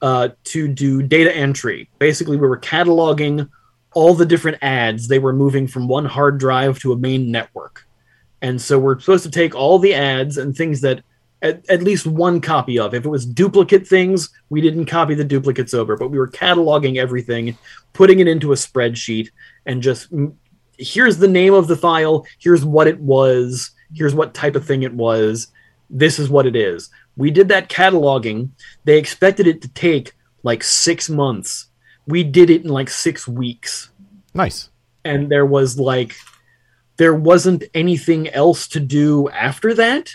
[SPEAKER 4] uh, to do data entry. Basically, we were cataloging all the different ads they were moving from one hard drive to a main network. And so we're supposed to take all the ads and things that at, at least one copy of. If it was duplicate things, we didn't copy the duplicates over, but we were cataloging everything, putting it into a spreadsheet, and just here's the name of the file, here's what it was, here's what type of thing it was, this is what it is. We did that cataloging. They expected it to take like six months. We did it in like six weeks
[SPEAKER 3] Nice.
[SPEAKER 4] and there was like there wasn't anything else to do after that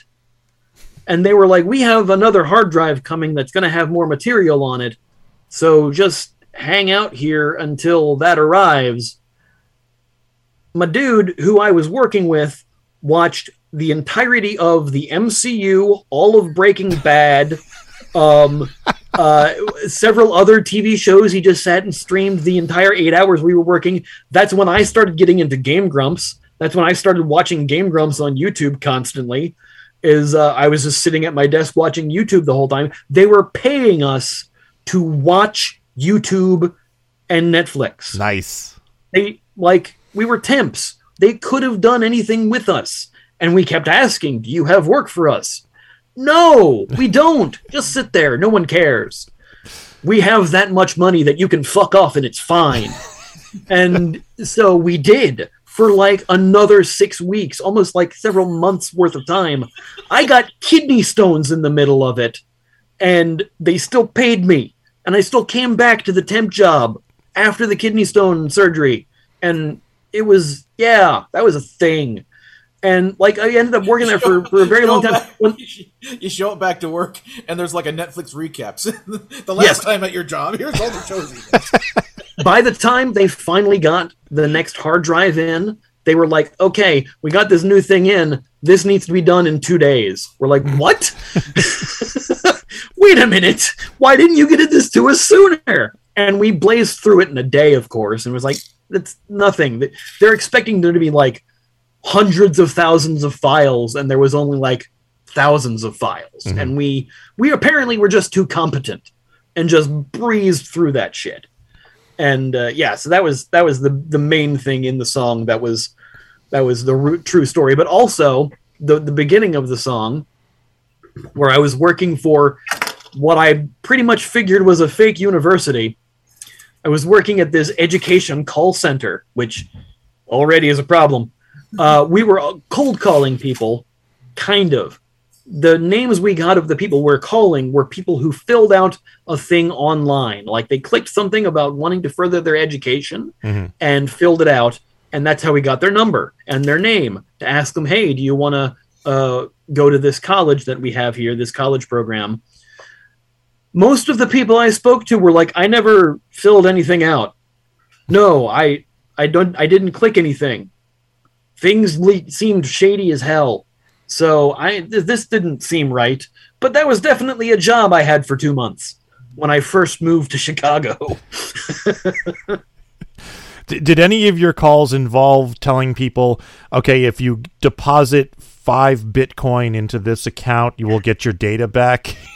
[SPEAKER 4] and they were like we have another hard drive coming that's going to have more material on it so just hang out here until that arrives my dude who i was working with watched the entirety of the mcu all of breaking bad um uh, several other TV shows. He just sat and streamed the entire eight hours we were working. That's when I started getting into Game Grumps. That's when I started watching Game Grumps on YouTube constantly. Is uh, I was just sitting at my desk watching YouTube the whole time. They were paying us to watch YouTube and Netflix.
[SPEAKER 3] Nice.
[SPEAKER 4] They like we were temps. They could have done anything with us, and we kept asking, "Do you have work for us?" No, we don't. Just sit there. No one cares. We have that much money that you can fuck off and it's fine. and so we did for like another six weeks, almost like several months worth of time. I got kidney stones in the middle of it, and they still paid me. And I still came back to the temp job after the kidney stone surgery. And it was, yeah, that was a thing. And like I ended up working there for, for a very long time.
[SPEAKER 2] back-
[SPEAKER 4] When,
[SPEAKER 2] you show it back to work, and there's like a Netflix recaps. the last
[SPEAKER 4] Yes.
[SPEAKER 2] time at your job, here's all the shows.
[SPEAKER 4] by the time they finally got the next hard drive in, they were like, okay, we got this new thing in. This needs to be done in two days. We're like, what? Wait a minute. Why didn't you get this to us sooner? And we blazed through it in a day, of course, and was like, that's nothing. They're expecting there to be like hundreds of thousands of files, and there was only like thousands of files. And we we apparently were just too competent and just breezed through that shit and uh, yeah so that was that was the the main thing in the song that was that was the root, true story but also the the beginning of the song where i was working for what i pretty much figured was a fake university i was working at this education call center which already is a problem uh, we were cold calling people kind of the names we got of the people we're calling were people who filled out a thing online. Like they clicked something about wanting to further their education
[SPEAKER 3] Mhm.
[SPEAKER 4] and filled it out. And that's how we got their number and their name to ask them, hey, do you want to uh, go to this college that we have here, this college program? Most of the people I spoke to were like, I never filled anything out. No, I, I don't, I didn't click anything. Things le- seemed shady as hell. So I th- this didn't seem right, but that was definitely a job I had for two months when I first moved to Chicago.
[SPEAKER 3] Did any of your calls involve telling people, okay, if you deposit five Bitcoin into this account, you will get your data back?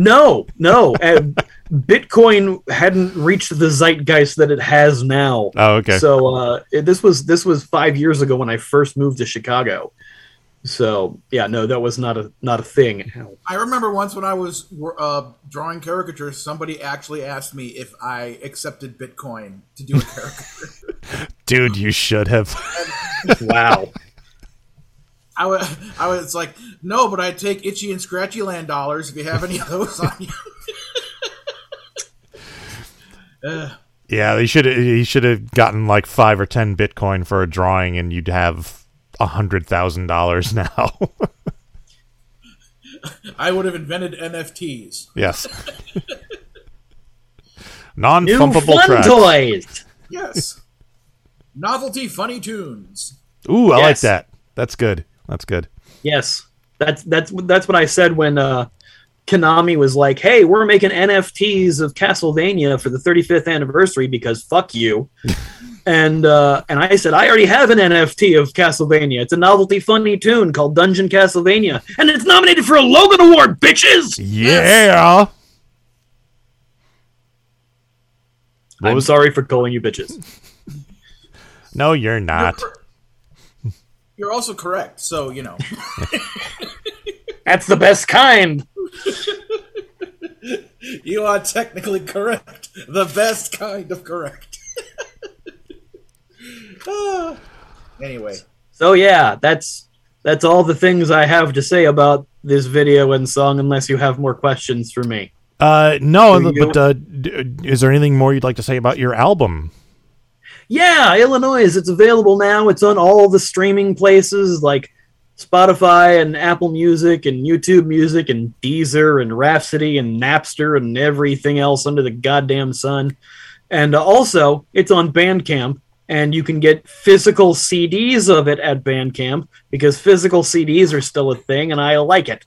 [SPEAKER 4] no, no, uh, Bitcoin hadn't reached the zeitgeist that it has now.
[SPEAKER 3] Oh, okay.
[SPEAKER 4] So uh, it- this was this was five years ago when I first moved to Chicago. So yeah, no, that was not a not a thing.
[SPEAKER 2] I remember once when I was uh, drawing caricatures, somebody actually asked me if I accepted Bitcoin to do a caricature.
[SPEAKER 3] Dude, you should have.
[SPEAKER 4] Wow.
[SPEAKER 2] I was, I was like, no, but I take itchy and scratchy land dollars if you have any of those on you. uh,
[SPEAKER 3] yeah, he should have. He should have gotten like five or ten Bitcoin for a drawing, and you'd have a hundred thousand dollars now.
[SPEAKER 2] I would have invented NFTs.
[SPEAKER 3] yes.
[SPEAKER 4] New
[SPEAKER 3] Non-thumpable
[SPEAKER 4] fun
[SPEAKER 3] tracks.
[SPEAKER 4] toys.
[SPEAKER 2] Yes. Novelty funny tunes.
[SPEAKER 3] Ooh, I like that. That's good. That's good.
[SPEAKER 4] Yes, that's that's that's what I said when uh, Konami was like, "Hey, we're making NFTs of Castlevania for the 35th anniversary because fuck you." and uh, and I said, "I already have an NFT of Castlevania. It's a novelty funny tune called Dungeon Castlevania, and it's nominated for a Logan Award, bitches."
[SPEAKER 3] Yeah.
[SPEAKER 4] I'm sorry for calling you bitches.
[SPEAKER 3] No, you're not.
[SPEAKER 2] You're also correct, so you know.
[SPEAKER 4] That's the best kind.
[SPEAKER 2] you are technically correct. The best kind of correct. Ah. anyway,
[SPEAKER 4] So yeah, that's that's all the things I have to say about this video and song. Unless you have more questions for me.
[SPEAKER 3] Uh, no, but uh, is there anything more you'd like to say about your album?
[SPEAKER 4] Yeah, Illinois. It's available now. It's on all the streaming places like Spotify and Apple Music and YouTube Music and Deezer and Rhapsody and Napster and everything else under the goddamn sun. And also, it's on Bandcamp, and you can get physical CDs of it at Bandcamp because physical CDs are still a thing, and I like it.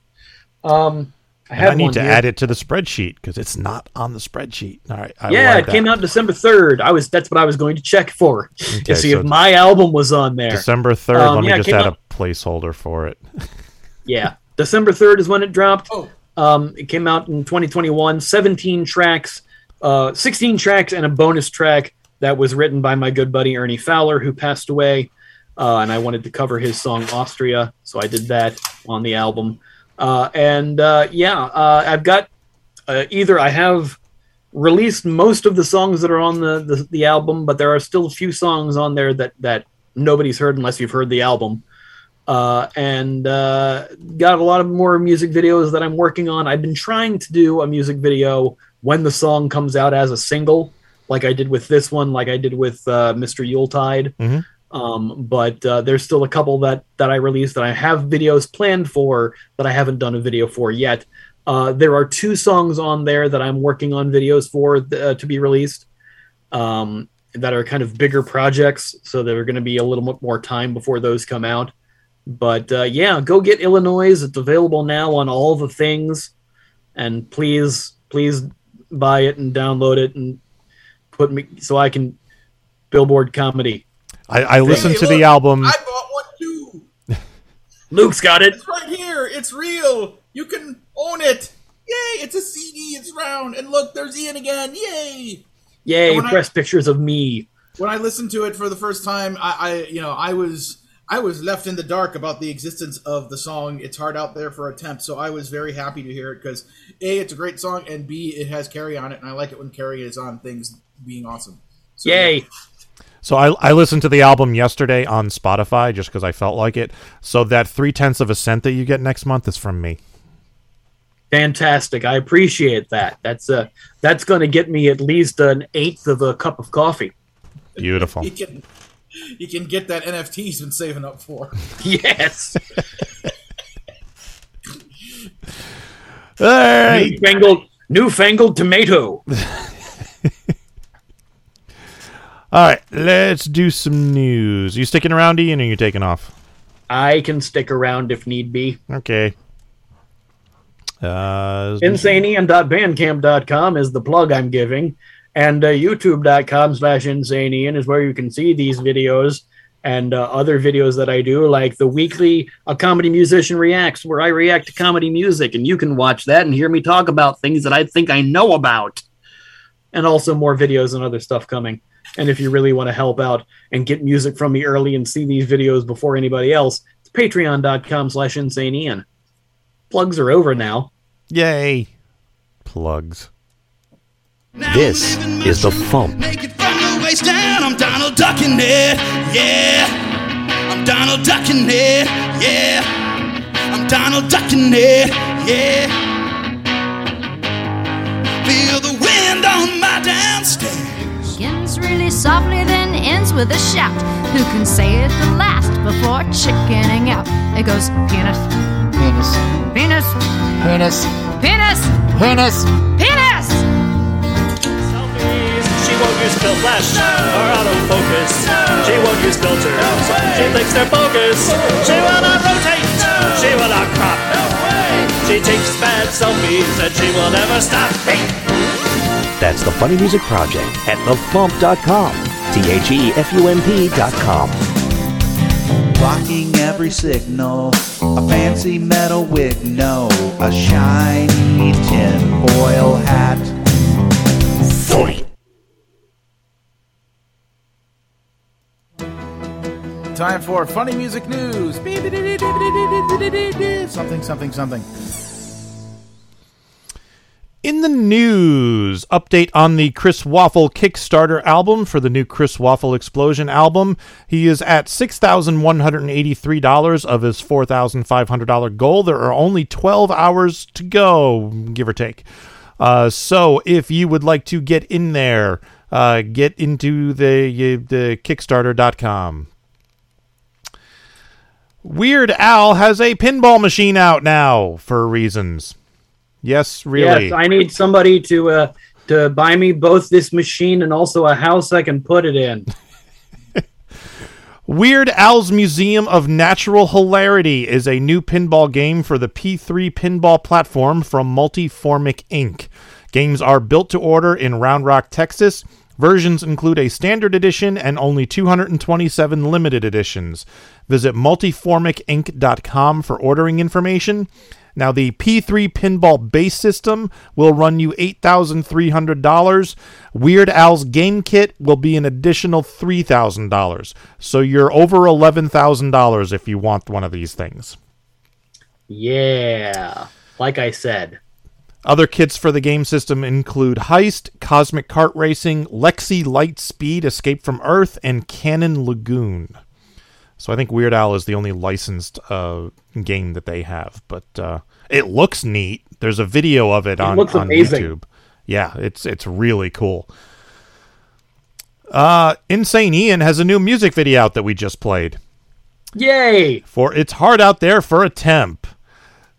[SPEAKER 4] Um, I,
[SPEAKER 3] And
[SPEAKER 4] have
[SPEAKER 3] I need
[SPEAKER 4] one
[SPEAKER 3] to
[SPEAKER 4] here.
[SPEAKER 3] add it to the spreadsheet because it's not on the spreadsheet. All right. I
[SPEAKER 4] yeah, it
[SPEAKER 3] that.
[SPEAKER 4] came out December third. I was that's what I was going to check for
[SPEAKER 3] Okay,
[SPEAKER 4] to see
[SPEAKER 3] so
[SPEAKER 4] if my album was on there.
[SPEAKER 3] December third.
[SPEAKER 4] Um,
[SPEAKER 3] let me
[SPEAKER 4] yeah, it
[SPEAKER 3] just add
[SPEAKER 4] out-
[SPEAKER 3] a placeholder for it.
[SPEAKER 4] Yeah, December 3rd is when it dropped.
[SPEAKER 2] Oh.
[SPEAKER 4] Um, it came out in 2021. 17 tracks, uh, 16 tracks, and a bonus track that was written by my good buddy Ernie Fowler, who passed away. Uh, and I wanted to cover his song Austria, so I did that on the album. Uh, and uh, yeah, uh, I've got uh, either I have released most of the songs that are on the, the the album, but there are still a few songs on there that that nobody's heard unless you've heard the album. Uh, and uh, got a lot of more music videos that I'm working on. I've been trying to do a music video when the song comes out as a single, like I did with this one, like I did with Mr. Yuletide.
[SPEAKER 3] Mhm.
[SPEAKER 4] Um, but uh, there's still a couple that that I released that I have videos planned for that I haven't done a video for yet. Uh, there are two songs on there that I'm working on videos for uh, to be released um, that are kind of bigger projects, so there are going to be a little bit more time before those come out. But uh, yeah, go get Illinois. It's available now on all the things, and please, please buy it and download it and put me so I can billboard comedy.
[SPEAKER 3] I, I listened
[SPEAKER 2] Hey,
[SPEAKER 3] to
[SPEAKER 2] look,
[SPEAKER 3] the album.
[SPEAKER 2] I bought one too.
[SPEAKER 4] Luke's got it.
[SPEAKER 2] It's right here. It's real. You can own it. Yay! It's a CD. It's round. And look, there's Ian again. Yay!
[SPEAKER 4] Yay!
[SPEAKER 2] when I-
[SPEAKER 4] Press pictures of me.
[SPEAKER 2] When I listened to it for the first time, I, I, you know, I was, I was left in the dark about the existence of the song. It's hard out there for attempt. So I was very happy to hear it because a, it's a great song, and b, it has Carrie on it, and I like it when Carrie is on things being awesome. So,
[SPEAKER 4] Yay!
[SPEAKER 3] So I, I listened to the album yesterday on Spotify just because I felt like it. So that three tenths of a cent that you get next month is from me.
[SPEAKER 4] Fantastic. I appreciate that. That's uh that's going to get me at least an eighth of a cup of coffee.
[SPEAKER 3] Beautiful.
[SPEAKER 2] You can, you can get that NFT he's been saving up for.
[SPEAKER 4] Yes.
[SPEAKER 3] All right.
[SPEAKER 4] newfangled, newfangled tomato.
[SPEAKER 3] All right. Let's do some news. You sticking around, Ian, or you taking off?
[SPEAKER 4] I can stick around if need be.
[SPEAKER 3] Okay. Uh,
[SPEAKER 4] InsaneIan.bandcamp.com is the plug I'm giving. And uh, YouTube.com slash InsaneIan is where you can see these videos and uh, other videos that I do, like the weekly A Comedy Musician Reacts, where I react to comedy music. And you can watch that and hear me talk about things that I think I know about. And also more videos and other stuff coming. And if you really want to help out and get music from me early and see these videos before anybody else, it's patreon.com slash InsaneIan. Plugs are over now.
[SPEAKER 3] yay. Plugs.
[SPEAKER 1] This is the FuMP.
[SPEAKER 5] Naked from the waist down, I'm Donald Ducking it, yeah. I'm Donald Ducking it, yeah. I'm Donald Ducking it, yeah. Feel the wind on my downstairs.
[SPEAKER 8] Begins really softly, then ends with a shout. Who can say it the last before chickening out? It goes penis,
[SPEAKER 9] Penis.
[SPEAKER 8] penis,
[SPEAKER 9] Penis.
[SPEAKER 8] penis,
[SPEAKER 9] Penis.
[SPEAKER 8] penis. Selfies.
[SPEAKER 10] She won't use tilt flash or autofocus. She won't use filters. She thinks they're bogus. She will not rotate. She will not crop. She takes bad selfies and she will never stop. Hey.
[SPEAKER 1] That's the Funny Music Project at thefump.com. T H E F U M P.com.
[SPEAKER 9] Blocking every signal. A fancy metal wig, no. A shiny tin foil hat.
[SPEAKER 2] Time for funny music news. Something, something, something.
[SPEAKER 3] In the news, update on the Chris Waffle Kickstarter album for the new Chris Waffle Explosion album. He is at $6,183 of his $4,500 goal. There are only 12 hours to go, give or take. Uh, so if you would like to get in there, uh, get into the, the Kickstarter.com. Weird Al has a pinball machine out now for reasons. Yes, really.
[SPEAKER 4] Yes, I need somebody to uh, to buy me both this machine and also a house I can put it in.
[SPEAKER 3] Weird Al's Museum of Natural Hilarity is a new pinball game for the P3 pinball platform from Multimorphic Inc. Games are built to order in Round Rock, Texas. Versions include a standard edition and only 227 limited editions. Visit multimorphicinc.com for ordering information. Now, the P3 pinball base system will run you $8,300. Weird Al's game kit will be an additional $3,000. So you're over $11,000 if you want one of these things.
[SPEAKER 4] Yeah. Like I said.
[SPEAKER 3] Other kits for the game system include Heist, Cosmic Kart Racing, Lexy Lightspeed, Escape from Earth, and Cannon Lagoon. So I think Weird Al is the only licensed uh, game that they have, but uh, it looks neat. There's a video of it,
[SPEAKER 4] It
[SPEAKER 3] on, on. YouTube. Yeah, it's it's really cool. Uh, Insane Ian has a new music video out that we just played
[SPEAKER 4] Yay!
[SPEAKER 3] for "It's Hard Out There for a Temp."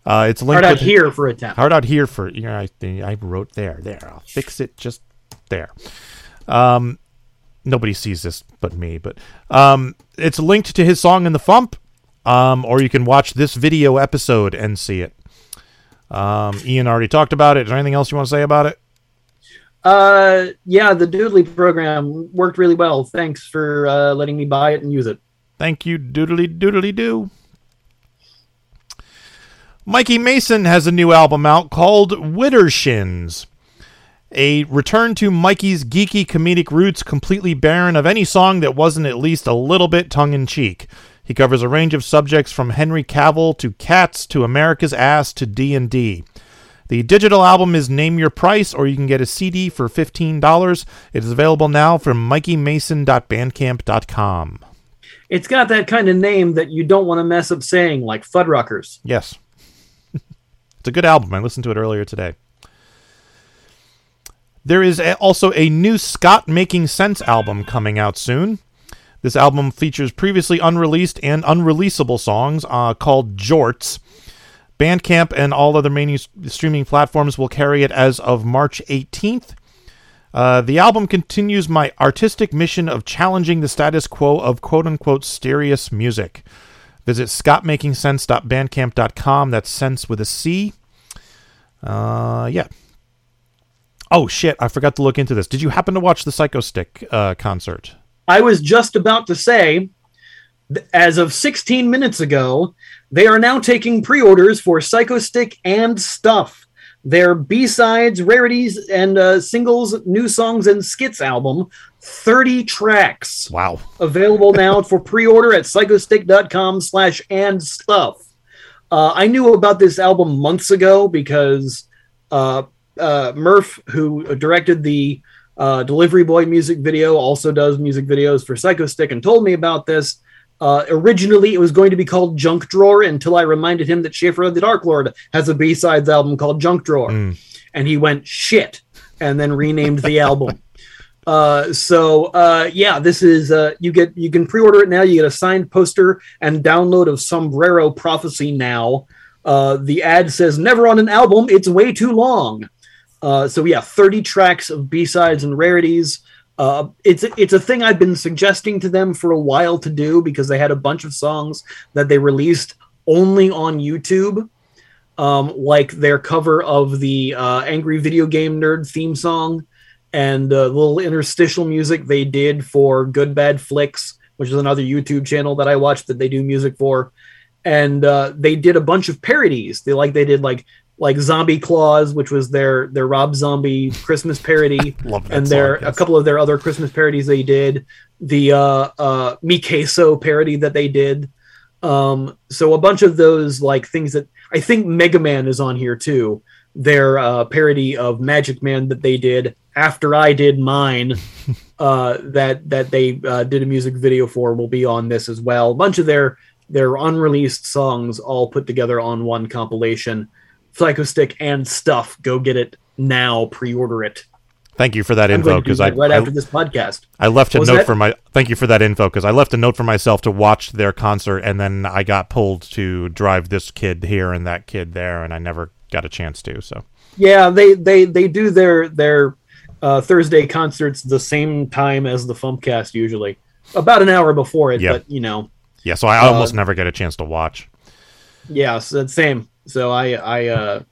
[SPEAKER 3] Uh, it's linked
[SPEAKER 4] Hard out
[SPEAKER 3] with-
[SPEAKER 4] here for a temp.
[SPEAKER 3] Hard out here for you know, I, I wrote there, there. I'll fix it just there. Um, nobody sees this but me, but um, it's linked to his song in the FuMP. Um, or you can watch this video episode and see it. Um, Ian already talked about it. Is there anything else you want to say about it?
[SPEAKER 4] Uh, yeah, the Doodly program worked really well. Thanks for uh, letting me buy it and use it.
[SPEAKER 3] Thank you, doodly doodly doo. Mikey Mason has a new album out called Widdershins. A return to Mikey's geeky comedic roots, completely barren of any song that wasn't at least a little bit tongue in cheek. He covers a range of subjects from Henry Cavill to cats to America's ass to D&D. The digital album is Name Your Price, or you can get a CD for $15. It is available now from mikeymason.bandcamp.com.
[SPEAKER 4] It's got that kind of name that you don't want to mess up saying, like Fuddruckers.
[SPEAKER 3] Yes. it's a good album. I listened to it earlier today. There is a- also a new Scott Making Cents album coming out soon. This album features previously unreleased and unreleasable songs uh, called Jorts. Bandcamp and all other main streaming platforms will carry it as of March 18th. Uh, the album continues my artistic mission of challenging the status quo of quote unquote serious music. Visit scottmakingcents.bandcamp.com. That's cents with a C. Uh, yeah. Oh, shit. I forgot to look into this. Did you happen to watch the Psychostick uh, concert?
[SPEAKER 4] I was just about to say, as of 16 minutes ago, they are now taking pre-orders for Psychostick and Stuff, their B-sides, rarities, and uh, singles, new songs, and skits album. 30 tracks
[SPEAKER 3] Wow.
[SPEAKER 4] available now for pre-order at psychostick.com slash and stuff. Uh, I knew about this album months ago because uh, uh, Murph, who directed the uh, Delivery Boy music video, also does music videos for Psychostick and told me about this. Uh, originally, it was going to be called Junk Drawer until I reminded him that Shaffer of the Dark Lord has a B-sides album called Junk Drawer. And he went, shit, and then renamed the album. Uh, so uh, yeah, this is uh, you get you can pre-order it now. You get a signed poster and download of Sombrero Prophecy now. Uh, the ad says never on an album. It's way too long. Uh, so yeah, 30 tracks of B-sides and rarities. Uh, it's it's a thing I've been suggesting to them for a while to do because they had a bunch of songs that they released only on YouTube, um, like their cover of the uh, Angry Video Game Nerd theme song and the little interstitial music they did for Good Bad Flicks, which is another YouTube channel that I watch that they do music for. And uh, they did a bunch of parodies. They like they did like like Zombie Claws, which was their their Rob Zombie Christmas parody,
[SPEAKER 3] Love
[SPEAKER 4] and their
[SPEAKER 3] song, yes.
[SPEAKER 4] a couple of their other Christmas parodies they did. The uh, uh, Me Queso parody that they did. Um, so a bunch of those like things that I think Mega Man is on here too. Their uh, parody of Magic Man that they did after I did mine, uh, that that they uh, did a music video for will be on this as well. A bunch of their their unreleased songs all put together on one compilation. Psychostick and stuff. Go get it now. Pre-order it.
[SPEAKER 3] Thank you for that
[SPEAKER 4] I'm
[SPEAKER 3] info
[SPEAKER 4] going to do
[SPEAKER 3] because I,
[SPEAKER 4] right
[SPEAKER 3] I
[SPEAKER 4] after this podcast.
[SPEAKER 3] I left a note
[SPEAKER 4] that?
[SPEAKER 3] for my. Thank you for that info because I left a note for myself to watch their concert, and then I got pulled to drive this kid here and that kid there, and I never got a chance to. So
[SPEAKER 4] Yeah, they they they do their their uh, Thursday concerts the same time as the FuMPcast usually, about an hour before it.
[SPEAKER 3] Yeah.
[SPEAKER 4] But you know,
[SPEAKER 3] yeah, so I
[SPEAKER 4] Uh,
[SPEAKER 3] almost never get a chance to watch.
[SPEAKER 4] yeah, so same. So I I uh,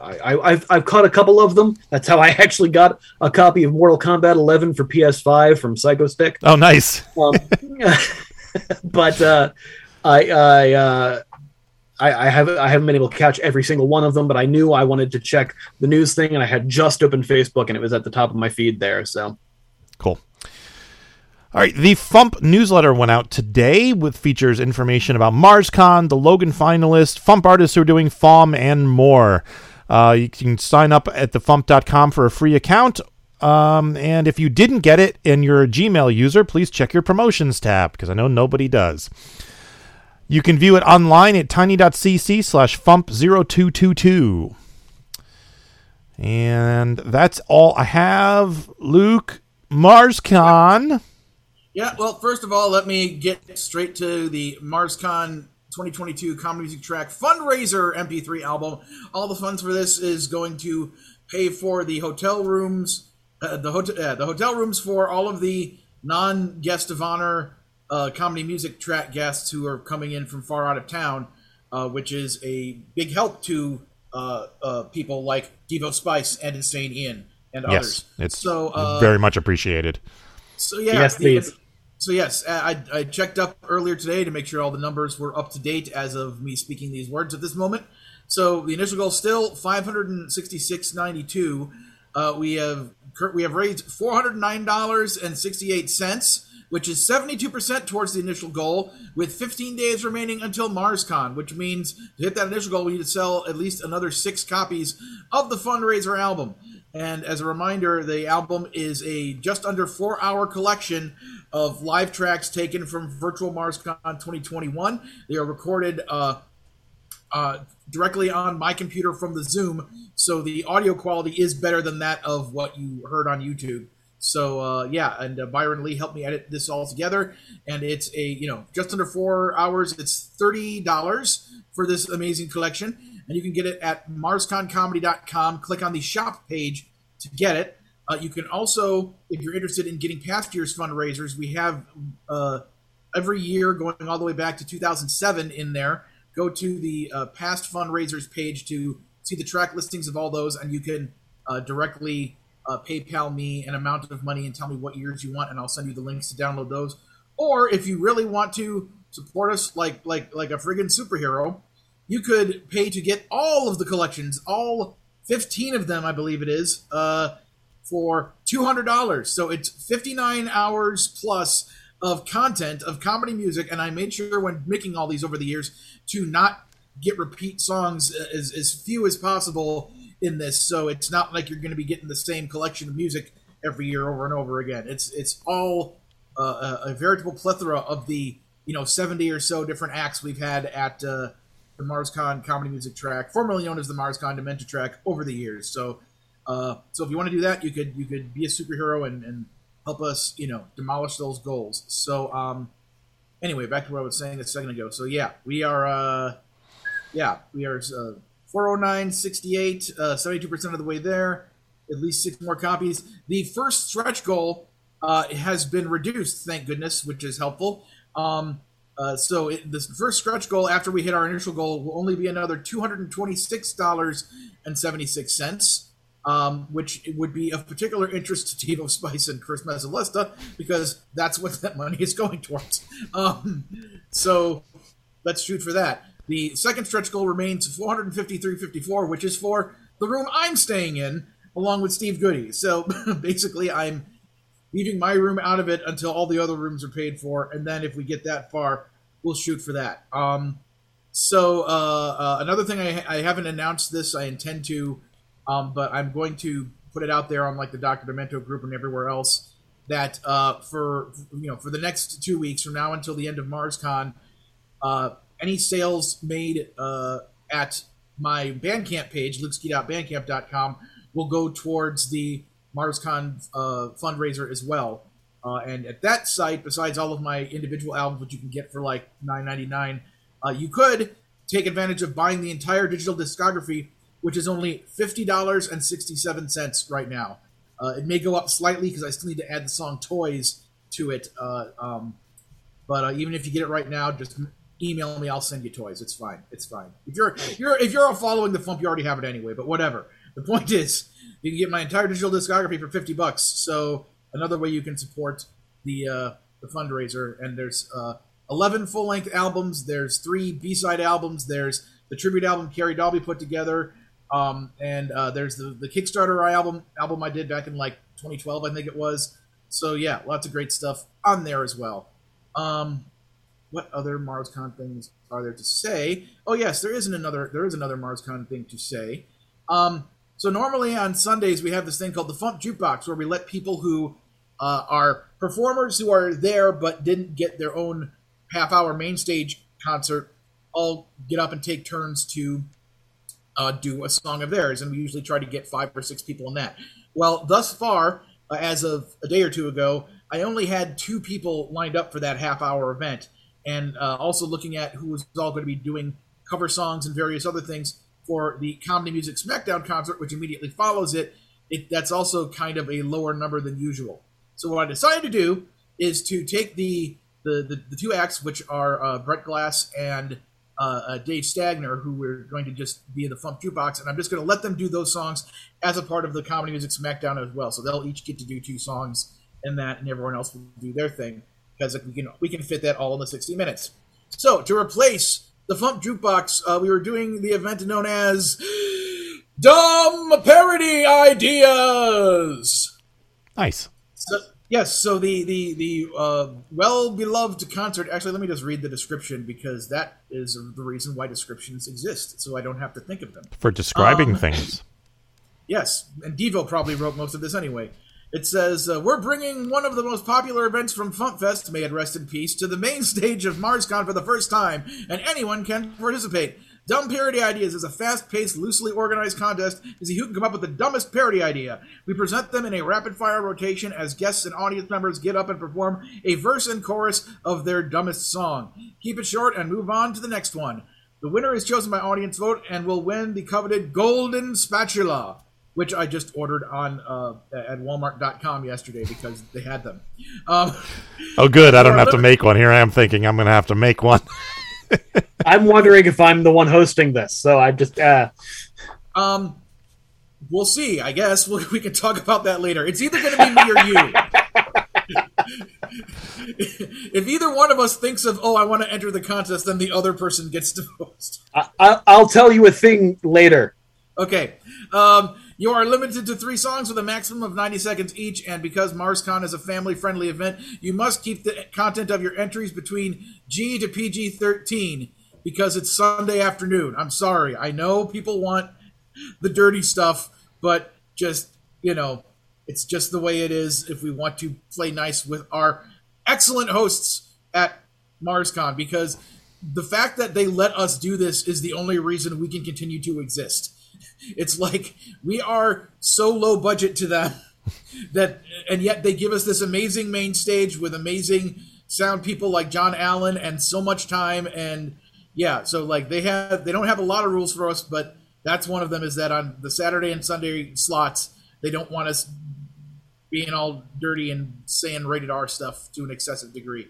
[SPEAKER 4] I, I I've I've caught a couple of them. That's how I actually got a copy of Mortal Kombat 11 for PS5 from Psychostick.
[SPEAKER 3] Oh, nice.
[SPEAKER 4] Um, but uh, I I, uh, I I haven't I haven't been able to catch every single one of them. But I knew I wanted to check the news thing, and I had just opened Facebook, and it was at the top of my feed there. So
[SPEAKER 3] Cool. All right, the FuMP newsletter went out today with features information about MarsCon, the Logan finalist, FuMP artists who are doing FOM, and more. Uh, you can sign up at thefump.com for a free account. Um, and if you didn't get it and you're a Gmail user, please check your promotions tab because I know nobody does. You can view it online at tiny.cc slash fump0222. And that's all I have. Luke, MarsCon.
[SPEAKER 2] Yeah, well, first of all, let me get straight to the MarsCon 2022 Comedy Music Track fundraiser MP3 album. All the funds for this is going to pay for the hotel rooms, uh, the hotel, uh, the hotel rooms for all of the non-guest of honor uh, comedy music track guests who are coming in from far out of town, uh, which is a big help to uh, uh, people like Devo Spice and Insane Ian and
[SPEAKER 3] Yes,
[SPEAKER 2] others.
[SPEAKER 3] it's
[SPEAKER 2] so uh,
[SPEAKER 3] very much appreciated.
[SPEAKER 2] so yeah,
[SPEAKER 4] Yes,
[SPEAKER 2] the-
[SPEAKER 4] please.
[SPEAKER 2] So yes, I, I checked up earlier today to make sure all the numbers were up to date as of me speaking these words at this moment. So the initial goal still five hundred and sixty six ninety two. Uh, we have we have raised four hundred nine dollars and sixty eight cents, which is seventy two percent towards the initial goal, with fifteen days remaining until MarsCon, which means to hit that initial goal, we need to sell at least another six copies of the fundraiser album. And as a reminder, the album is a just under four hour collection of live tracks taken from Virtual MarsCon 2021. They are recorded uh, uh, directly on my computer from the Zoom, so the audio quality is better than that of what you heard on YouTube. So uh, yeah, and uh, Byron Lee helped me edit this all together, and it's a you know just under four hours. It's thirty dollars for this amazing collection, and you can get it at MarsConComedy.com. Click on the shop page to get it. Uh, you can also, if you're interested in getting past year's fundraisers, we have uh, every year going all the way back to 2007 in there. Go to the uh, past fundraisers page to see the track listings of all those, and you can uh, directly uh, PayPal me an amount of money and tell me what years you want, and I'll send you the links to download those. Or if you really want to support us like like like a friggin' superhero, you could pay to get all of the collections, all 15 of them, I believe it is, uh, for $200. So it's 59 hours plus of content of comedy music. And I made sure when making all these over the years to not get repeat songs as, as few as possible in this. So it's not like you're going to be getting the same collection of music every year over and over again. It's, it's all uh, a, a veritable plethora of the, you know, 70 or so different acts we've had at, uh, the MarsCon comedy music track, formerly known as the MarsCon Dementia track, over the years. So, uh, so if you want to do that, you could you could be a superhero and, and help us, you know, demolish those goals. So, um, anyway, back to what I was saying a second ago. So yeah, we are, uh, yeah, we are uh, 409.68, uh, 72 percent of the way there. At least six more copies. The first stretch goal uh, has been reduced, thank goodness, which is helpful. Um, uh, so it, the first stretch goal after we hit our initial goal will only be another two hundred and twenty-six dollars and seventy-six cents, um, which would be of particular interest to Devo Spice and Chris Mezzalesta because that's what that money is going towards. Um, so let's shoot for that. The second stretch goal remains four hundred and fifty-three fifty-four, which is for the room I'm staying in, along with Steve Goodie. So basically, I'm leaving my room out of it until all the other rooms are paid for, and then if we get that far, we'll shoot for that. Um, so uh, uh, another thing I, I haven't announced this, I intend to, um, but I'm going to put it out there on like the Doctor Demento group and everywhere else that uh, for you know for the next two weeks from now until the end of MarsCon, uh, any sales made uh, at my Bandcamp page, lukeski.bandcamp.com, will go towards the MarsCon uh, fundraiser as well. Uh, and at that site, besides all of my individual albums, which you can get for like nine ninety nine, uh, you could take advantage of buying the entire digital discography, which is only fifty dollars and sixty seven cents right now. Uh, it may go up slightly because I still need to add the song "Toys" to it. Uh, um, but uh, even if you get it right now, just email me. I'll send you toys. It's fine. It's fine. If you're you're if you're all following the FuMP, you already have it anyway. But whatever. The point is, you can get my entire digital discography for fifty bucks. So another way you can support the uh, the fundraiser. And there's uh, eleven full length albums. There's three B side albums. There's the tribute album Carrie Dahlby put together. Um, and uh, there's the the Kickstarter album album I did back in like 2012, I think it was. So yeah, lots of great stuff on there as well. Um, what other MarsCon things are there to say? Oh yes, there isn't another. There is another MarsCon thing to say. Um, so normally on Sundays we have this thing called the FuMP Jukebox, where we let people who uh, are performers who are there but didn't get their own half-hour main stage concert all get up and take turns to uh, do a song of theirs, and we usually try to get five or six people in that. Well, thus far, uh, as of a day or two ago, I only had two people lined up for that half-hour event, and uh, also looking at who was all going to be doing cover songs and various other things for the Comedy Music SmackDown concert, which immediately follows it. It that's also kind of a lower number than usual. So what I decided to do is to take the the, the, the two acts, which are uh, Brett Glass and uh, uh, Dave Stagner, who we're going to just be in the FuMP Jukebox, and I'm just going to let them do those songs as a part of the Comedy Music SmackDown as well. So they'll each get to do two songs in that, and everyone else will do their thing because we can we can fit that all in the 60 minutes. So to replace the FuMP Jukebox, uh, we were doing the event known as Dumb Parody Ideas.
[SPEAKER 3] Nice.
[SPEAKER 2] So, yes, so the the the uh, well beloved concert. Actually, let me just read the description because that is the reason why descriptions exist, so I don't have to think of them.
[SPEAKER 3] For describing
[SPEAKER 2] Um,
[SPEAKER 3] things.
[SPEAKER 2] Yes, and Devo probably wrote most of this anyway. It says, uh, We're bringing one of the most popular events from FuMPFest, may it rest in peace, to the main stage of MarsCon for the first time, and anyone can participate. Dumb Parody Ideas is a fast paced, loosely organized contest to see who can come up with the dumbest parody idea. We present them in a rapid fire rotation as guests and audience members get up and perform a verse and chorus of their dumbest song. Keep it short and move on to the next one. The winner is chosen by audience vote and will win the coveted Golden Spatula, which I just ordered on uh, at Walmart.com yesterday because they had them. Um,
[SPEAKER 3] Oh, good. I don't have to make one. Here I am thinking I'm going to have to make one.
[SPEAKER 4] I'm wondering if I'm the one hosting this, so I just uh,
[SPEAKER 2] um, we'll see. I guess we we can talk about that later. It's either going to be me or you. if either one of us thinks of, oh, I want to enter the contest, then the other person gets to host.
[SPEAKER 4] I, I, I'll tell you a thing later.
[SPEAKER 2] Okay. Um, you are limited to three songs with a maximum of 90 seconds each, and because MarsCon is a family friendly event, you must keep the content of your entries between G to PG 13 because it's Sunday afternoon. I'm sorry. I know people want the dirty stuff, but just, you know, it's just the way it is if we want to play nice with our excellent hosts at MarsCon because the fact that they let us do this is the only reason we can continue to exist. It's like we are so low budget to them that, and yet they give us this amazing main stage with amazing sound people like John Allen and so much time. And yeah, so like they have, they don't have a lot of rules for us, but that's one of them is that on the Saturday and Sunday slots, they don't want us being all dirty and saying rated R stuff to an excessive degree.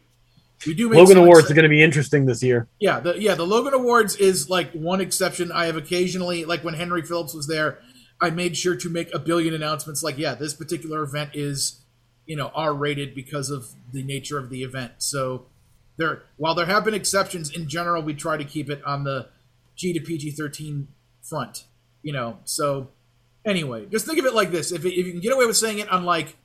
[SPEAKER 2] We do make
[SPEAKER 4] Logan Awards are going to be interesting this year.
[SPEAKER 2] yeah, the yeah, the Logan Awards is like one exception. I have occasionally, like when Henry Phillips was there, I made sure to make a billion announcements. Like, yeah, this particular event is, you know, R rated because of the nature of the event. So there, while there have been exceptions, in general, we try to keep it on the G to PG thirteen front. You know, so anyway, just think of it like this: if if you can get away with saying it on like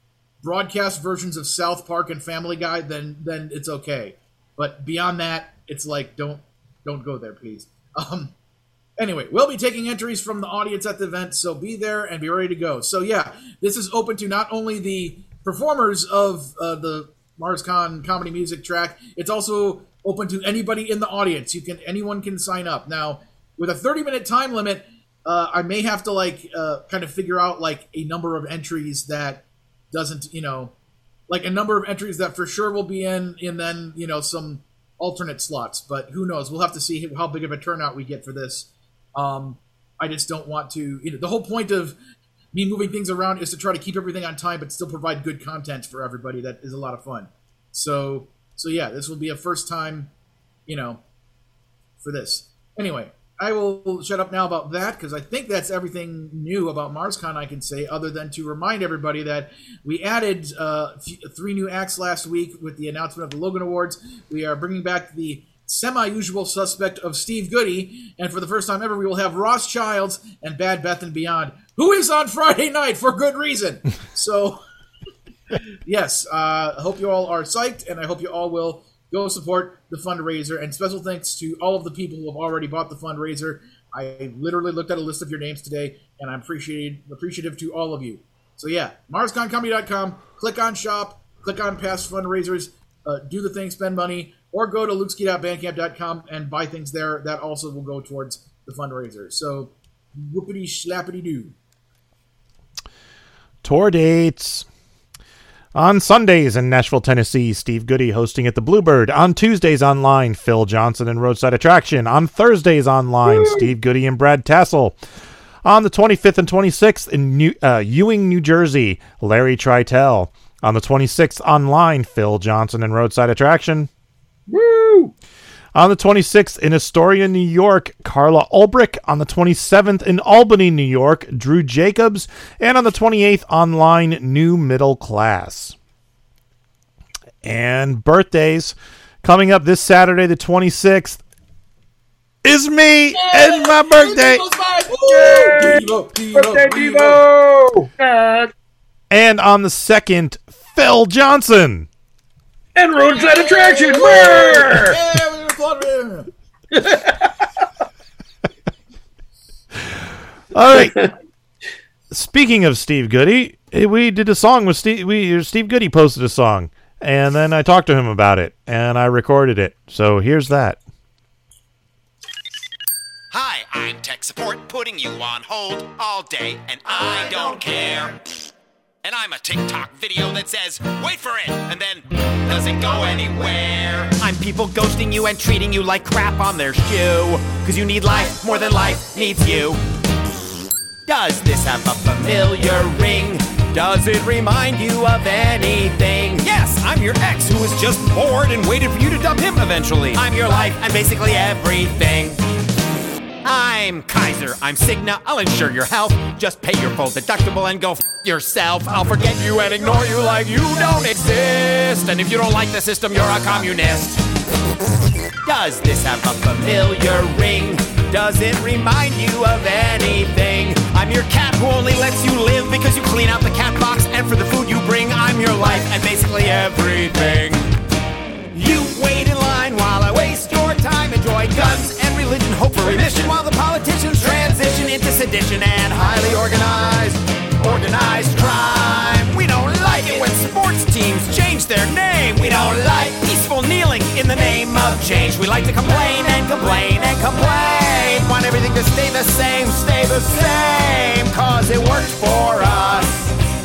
[SPEAKER 2] broadcast versions of South Park and Family Guy, then then it's okay. But beyond that, it's like don't don't go there, please. Um, anyway, we'll be taking entries from the audience at the event, so be there and be ready to go. So yeah, this is open to not only the performers of uh, the MarsCon comedy music track, it's also open to anybody in the audience. You can anyone can sign up now with a 30 minute time limit. Uh, I may have to like uh, kind of figure out like a number of entries that doesn't you know like a number of entries that for sure will be in and then you know some alternate slots but who knows? We'll have to see how big of a turnout we get for this. Um i just don't want to you know the whole point of me moving things around is to try to keep everything on time but still provide good content for everybody that is a lot of fun. So so yeah this will be a first time you know for this. Anyway I will shut up now about that because I think that's everything new about MarsCon I can say, other than to remind everybody that we added uh, f- three new acts last week with the announcement of the Logan Awards. We are bringing back the semi-usual suspect of Steve Goodie, and for the first time ever, we will have Ross Childs and Bad Beth and Beyond, who is on Friday night for good reason. So. yes, uh, I hope you all are psyched, and I hope you all will go support the fundraiser. And special thanks to all of the people who have already bought the fundraiser. I literally looked at a list of your names today, and I'm appreciated, appreciative to all of you. So yeah, MarsConComedy.com. Click on shop. Click on past fundraisers. Uh, do the thing, spend money, or go to lukeski.bandcamp.com and buy things there. That also will go towards the fundraiser. So whoopity slappity doo.
[SPEAKER 3] Tour dates. On Sundays in Nashville, Tennessee, Steve Goodie hosting at the Bluebird. On Tuesdays online, Phil Johnson and Roadside Attraction. On Thursdays online, Steve Goodie and Brad Tassell. On the 25th and 26th in New, uh, Ewing, New Jersey, Larry Tritel. On the 26th online, Phil Johnson and Roadside Attraction.
[SPEAKER 4] Woo!
[SPEAKER 3] On the 26th in Astoria, New York, Carla Ulbrich. On the 27th in Albany, New York, Drew Jacobs. And on the 28th online, New Middle Class. And birthdays coming up this Saturday, the 26th, is me and my birthday.
[SPEAKER 2] Devo, Devo,
[SPEAKER 4] Birthday
[SPEAKER 2] Devo.
[SPEAKER 4] Devo!
[SPEAKER 3] And on the 2nd, Phil Johnson.
[SPEAKER 4] And roadside attraction! Brr!
[SPEAKER 2] Yeah,
[SPEAKER 3] All right. Speaking of Steve Goodie, eh, we did a song with Steve. We Steve Goodie posted a song, and then I talked to him about it, and I recorded it. So here's that.
[SPEAKER 11] Hi, I'm tech support putting you on hold all day, and I don't care. And I'm a TikTok video that says, wait for it, and then doesn't go anywhere. I'm people ghosting you and treating you like crap on their shoe. Cause you need life more than life needs you. Does this have a familiar ring? Does it remind you of anything? Yes, I'm your ex who was just bored and waited for you to dump him eventually. I'm your life and basically everything. I'm Kaiser. I'm Cigna. I'll insure your health. Just pay your full deductible and go f- yourself. I'll forget you and ignore you like you don't exist. And if you don't like the system, you're a communist. Does this have a familiar ring? Does it remind you of anything? I'm your cat who only lets you live because you clean out the cat box. And for the food you bring, I'm your life and basically everything. You wait religion, hope for remission while the politicians transition into sedition and highly organized, organized crime. We don't like it when sports teams change their name. We don't like peaceful kneeling in the name of change. We like to complain and complain and complain. Want everything to stay the same, stay the same. Cause it worked for us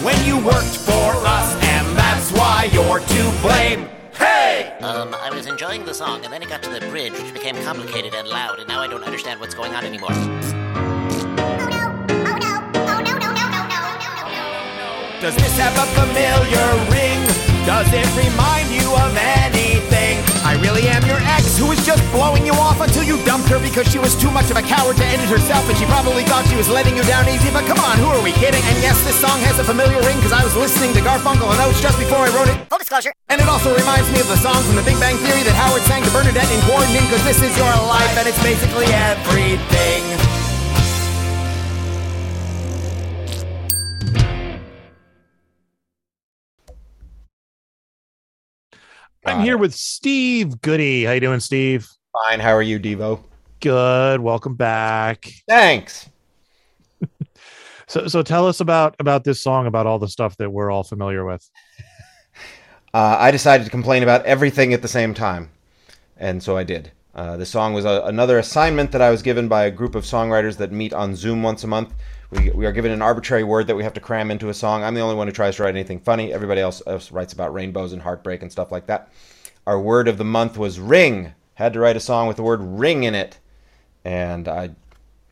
[SPEAKER 11] when you worked for us, and that's why you're to blame. Hey!
[SPEAKER 12] Um, I was enjoying the song, and then it got to the bridge, which became complicated and loud, and now I don't understand what's going on anymore.
[SPEAKER 11] Does this have a familiar ring? Does it remind you of anything? I really am your ex who was just blowing you off until you dumped her because she was too much of a coward to end it herself and she probably thought she was letting you down easy. But come on, who are we kidding? And yes, this song has a familiar ring because I was listening to Garfunkel and Oates just before I wrote it.
[SPEAKER 12] Full disclosure.
[SPEAKER 11] And it also reminds me of the song from The Big Bang Theory that Howard sang to Bernadette in Coordinating because this is your life and it's basically everything.
[SPEAKER 3] I'm here with Steve Goodie. How you doing, Steve?
[SPEAKER 13] Fine. How are you, Devo?
[SPEAKER 3] Good. Welcome back.
[SPEAKER 13] Thanks.
[SPEAKER 3] So, so tell us about about this song, about all the stuff that we're all familiar with.
[SPEAKER 13] Uh, I decided to complain about everything at the same time, and so I did. Uh, the song was a, another assignment that I was given by a group of songwriters that meet on Zoom once a month. We, we are given an arbitrary word that we have to cram into a song. I'm the only one who tries to write anything funny. Everybody else, else writes about rainbows and heartbreak and stuff like that. Our word of the month was ring. Had to write a song with the word ring in it, and I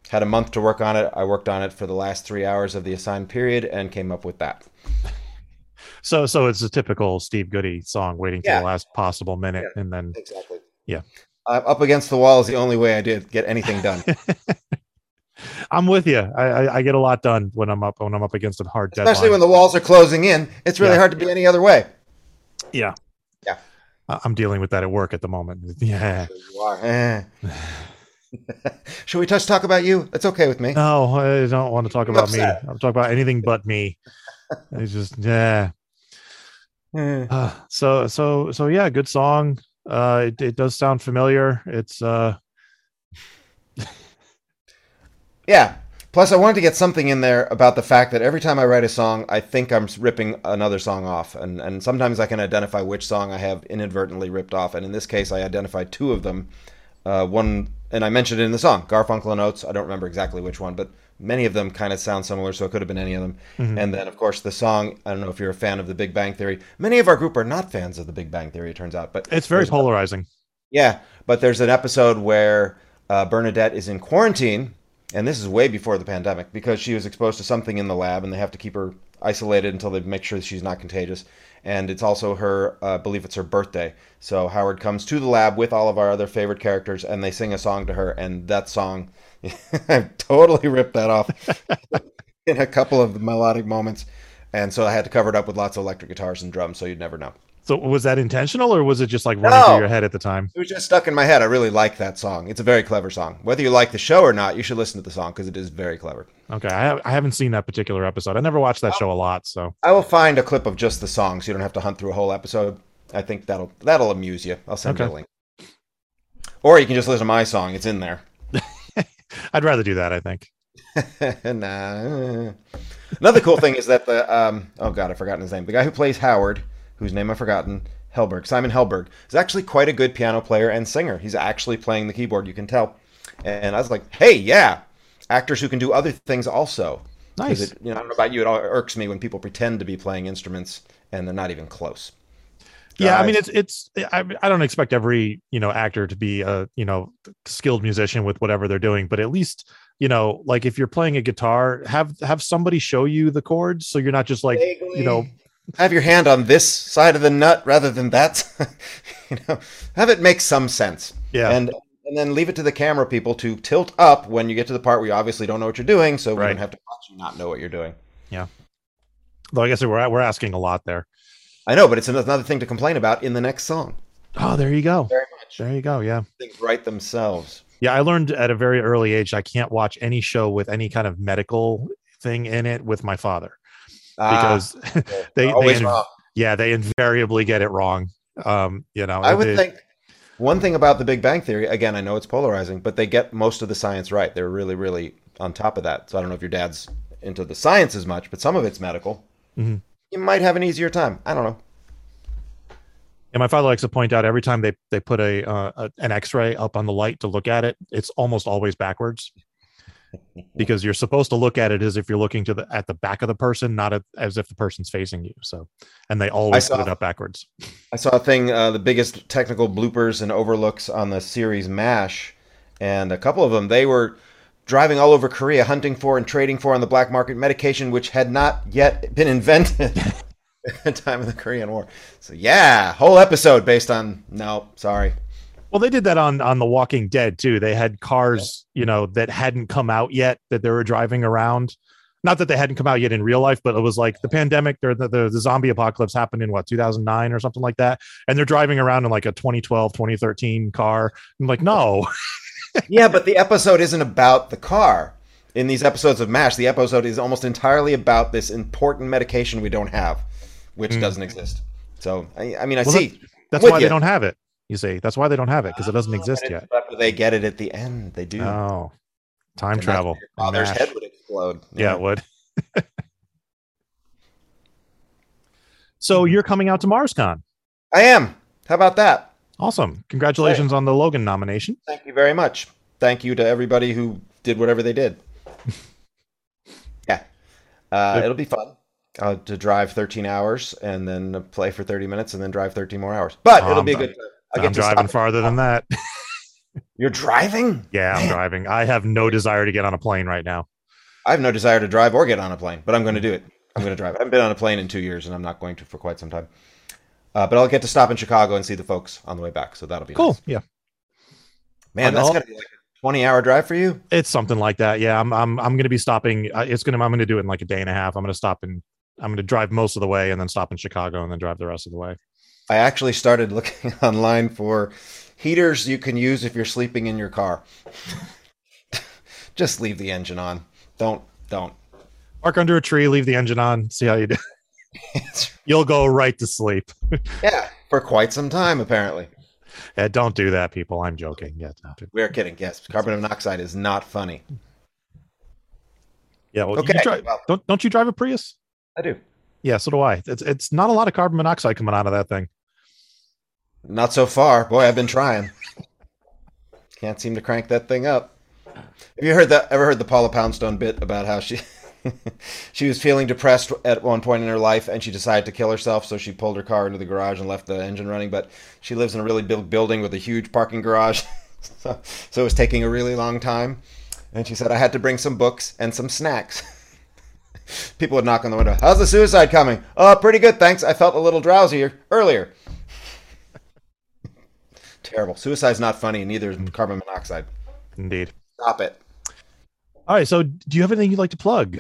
[SPEAKER 13] had a month to work on it. I worked on it for the last three hours of the assigned period and came up with that.
[SPEAKER 3] So, so it's a typical Steve Goodie song, waiting to
[SPEAKER 13] Yeah.
[SPEAKER 3] the last possible minute, and then
[SPEAKER 13] Exactly.
[SPEAKER 3] yeah,
[SPEAKER 13] Uh, up against the wall is the only way I did get anything done.
[SPEAKER 3] I'm with you. I, I, I get a lot done when I'm up when I'm up against a hard deadline.
[SPEAKER 13] Especially when the walls are closing in. It's really
[SPEAKER 3] Yeah.
[SPEAKER 13] hard to be any other way.
[SPEAKER 3] yeah,
[SPEAKER 13] Yeah.
[SPEAKER 3] I'm dealing with that at work at the moment. Yeah.
[SPEAKER 13] You are. Eh. Should we touch talk about you? It's okay with me.
[SPEAKER 3] No, I don't want to talk about me. I'm talking about anything but me. It's just yeah. Uh, so so so yeah, good song. Uh, it, it does sound familiar. It's uh,
[SPEAKER 13] Yeah. Plus, I wanted to get something in there about the fact that every time I write a song, I think I'm ripping another song off, and and sometimes I can identify which song I have inadvertently ripped off. And in this case, I identified two of them. Uh, one, and I mentioned it in the song, Garfunkel and Oates. I don't remember exactly which one, but many of them kind of sound similar, so it could have been any of them.
[SPEAKER 3] Mhm.
[SPEAKER 13] And then, of course, the song. I don't know if you're a fan of The Big Bang Theory. Many of our group are not fans of The Big Bang Theory. It turns out, but
[SPEAKER 3] it's very polarizing.
[SPEAKER 13] yeah, but there's an episode where uh, Bernadette is in quarantine, and this is way before the pandemic because she was exposed to something in the lab, and they have to keep her isolated until they make sure she's not contagious. And it's also her, uh, I believe it's her birthday. So Howard comes to the lab with all of our other favorite characters, and they sing a song to her, and that song, I totally ripped that off in a couple of melodic moments. And so I had to cover it up with lots of electric guitars and drums, so you'd never know.
[SPEAKER 3] So was that intentional, or was it just like running
[SPEAKER 13] No.
[SPEAKER 3] through your head at the time?
[SPEAKER 13] It was just stuck in my head. I really like that song. It's a very clever song. Whether you like the show or not, you should listen to the song because it is very clever.
[SPEAKER 3] Okay, I, have, I haven't seen that particular episode. I never watched that show a lot, so
[SPEAKER 13] I will find a clip of just the song, so you don't have to hunt through a whole episode. I think that'll that'll amuse you. I'll send you
[SPEAKER 3] Okay.
[SPEAKER 13] a link. Or you can just listen to my song. It's in there.
[SPEAKER 3] I'd rather do that. I think.
[SPEAKER 13] nah. Another cool thing is that the um, oh god, I've forgotten his name. The guy who plays Howard, whose name I've forgotten, Helberg, Simon Helberg, is actually quite a good piano player and singer. He's actually playing the keyboard, you can tell. And I was like, hey, yeah, actors who can do other things also.
[SPEAKER 3] Nice.
[SPEAKER 13] It, you know, I don't know about you, it all irks me when people pretend to be playing instruments and they're not even close.
[SPEAKER 3] Yeah, I mean, it's it's. I, I don't expect every you know actor to be a you know skilled musician with whatever they're doing, but at least you know, like if you're playing a guitar, have have somebody show you the chords, so you're not just like you know.
[SPEAKER 13] Have your hand on this side of the nut rather than that. you know, have it make some sense.
[SPEAKER 3] Yeah.
[SPEAKER 13] And and then leave it to the camera people to tilt up when you get to the part where you obviously don't know what you're doing, so we
[SPEAKER 3] Right.
[SPEAKER 13] don't have to watch you not know what you're doing.
[SPEAKER 3] Yeah. Though I guess we're we're asking a lot there.
[SPEAKER 13] I know, but it's another thing to complain about in the next song.
[SPEAKER 3] Oh, there you go.
[SPEAKER 13] Very much.
[SPEAKER 3] There you go. Yeah.
[SPEAKER 13] Things write themselves.
[SPEAKER 3] Yeah, I learned at a very early age I can't watch any show with any kind of medical thing in it with my father
[SPEAKER 13] Ah,
[SPEAKER 3] because they, they
[SPEAKER 13] always
[SPEAKER 3] in-
[SPEAKER 13] wrong.
[SPEAKER 3] yeah they invariably get it wrong. Um, you know,
[SPEAKER 13] I would
[SPEAKER 3] they-
[SPEAKER 13] think one thing about the Big Bang Theory, again, I know it's polarizing, but they get most of the science right. They're really, really on top of that. So I don't know if your dad's into the science as much, but some of it's medical.
[SPEAKER 3] Mhm.
[SPEAKER 13] You might have an easier time. I don't know.
[SPEAKER 3] And my father likes to point out every time they they put a, uh, a an X-ray up on the light to look at it, it's almost always backwards because you're supposed to look at it as if you're looking to the at the back of the person, not at, as if the person's facing you. So, and they always
[SPEAKER 13] saw-
[SPEAKER 3] put it up backwards.
[SPEAKER 13] I saw a thing, uh, the biggest technical bloopers and overlooks on the series MASH, and a couple of them, they were driving all over Korea hunting for and trading for on the black market medication which had not yet been invented at the time of the Korean War. So yeah, whole episode based on no, sorry.
[SPEAKER 3] Well, they did that on on The Walking Dead too. They had cars, you know, that hadn't come out yet that they were driving around. Not that they hadn't come out yet in real life, but it was like the pandemic the, the, the zombie apocalypse happened in what 2009 or something like that, and they're driving around in like a 2012, 2013 car. I'm like, no,
[SPEAKER 13] yeah, but the episode isn't about the car. In these episodes of MASH, the episode is almost entirely about this important medication we don't have, which
[SPEAKER 3] Mm.
[SPEAKER 13] doesn't exist. So I, I mean, I
[SPEAKER 3] Well,
[SPEAKER 13] see.
[SPEAKER 3] that- that's why
[SPEAKER 13] you.
[SPEAKER 3] they don't have it. You see, that's why they don't have it because it doesn't exist yet.
[SPEAKER 13] But they get it at the end. They do.
[SPEAKER 3] Oh, time
[SPEAKER 13] And
[SPEAKER 3] travel.
[SPEAKER 13] Your father's
[SPEAKER 3] MASH.
[SPEAKER 13] head would explode.
[SPEAKER 3] Yeah, it would. so you're coming out to MarsCon.
[SPEAKER 13] I am. How about that?
[SPEAKER 3] Awesome. Congratulations on the Logan nomination.
[SPEAKER 13] Thank you very much. Thank you to everybody who did whatever they did. yeah. Uh, it'll be fun uh, to drive 13 hours and then play for 30 minutes and then drive 13 more hours. But
[SPEAKER 3] Oh,
[SPEAKER 13] it'll be a good time. I
[SPEAKER 3] I'm driving farther than that.
[SPEAKER 13] You're driving?
[SPEAKER 3] yeah, I'm driving. I have no desire to get on a plane right now.
[SPEAKER 13] I have no desire to drive or get on a plane, but I'm going to do it. I'm going to drive. I haven't been on a plane in two years, and I'm not going to for quite some time. Uh, but I'll get to stop in Chicago and see the folks on the way back, so that'll be
[SPEAKER 3] Cool.
[SPEAKER 13] nice.
[SPEAKER 3] Yeah.
[SPEAKER 13] Man,
[SPEAKER 3] And
[SPEAKER 13] that's going to be like a 20 hour drive for you.
[SPEAKER 3] It's something like that. Yeah, I'm I'm I'm going to be stopping. uh, It's going to I'm going to do it in like a day and a half. I'm going to stop and I'm going to drive most of the way and then stop in Chicago and then drive the rest of the way.
[SPEAKER 13] I actually started looking online for heaters you can use if you're sleeping in your car. Just leave the engine on. Don't don't.
[SPEAKER 3] Park under a tree, leave the engine on, see how you do. You'll go right to sleep.
[SPEAKER 13] Yeah, for quite some time apparently.
[SPEAKER 3] Yeah, don't do that, people. I'm joking. Yeah, don't
[SPEAKER 13] We are kidding. Yes, carbon monoxide is not funny.
[SPEAKER 3] yeah. Well,
[SPEAKER 13] Okay,
[SPEAKER 3] drive,
[SPEAKER 13] well-
[SPEAKER 3] don't don't you drive a Prius?
[SPEAKER 13] I do.
[SPEAKER 3] Yeah, so do I. It's it's not a lot of carbon monoxide coming out of that thing.
[SPEAKER 13] Not so far. Boy, I've been trying. Can't seem to crank that thing up. Have you heard that? Ever heard the Paula Poundstone bit about how she she was feeling depressed at one point in her life and she decided to kill herself, so she pulled her car into the garage and left the engine running. But she lives in a really big building with a huge parking garage, so, so it was taking a really long time. And she said, "I had to bring some books and some snacks." People would knock on the window. How's the suicide coming? Oh, pretty good, thanks. I felt a little drowsy earlier. Terrible. Suicide's not funny, and neither is carbon monoxide.
[SPEAKER 3] Indeed.
[SPEAKER 13] Stop it.
[SPEAKER 3] All right. So, do you have anything you'd like to plug?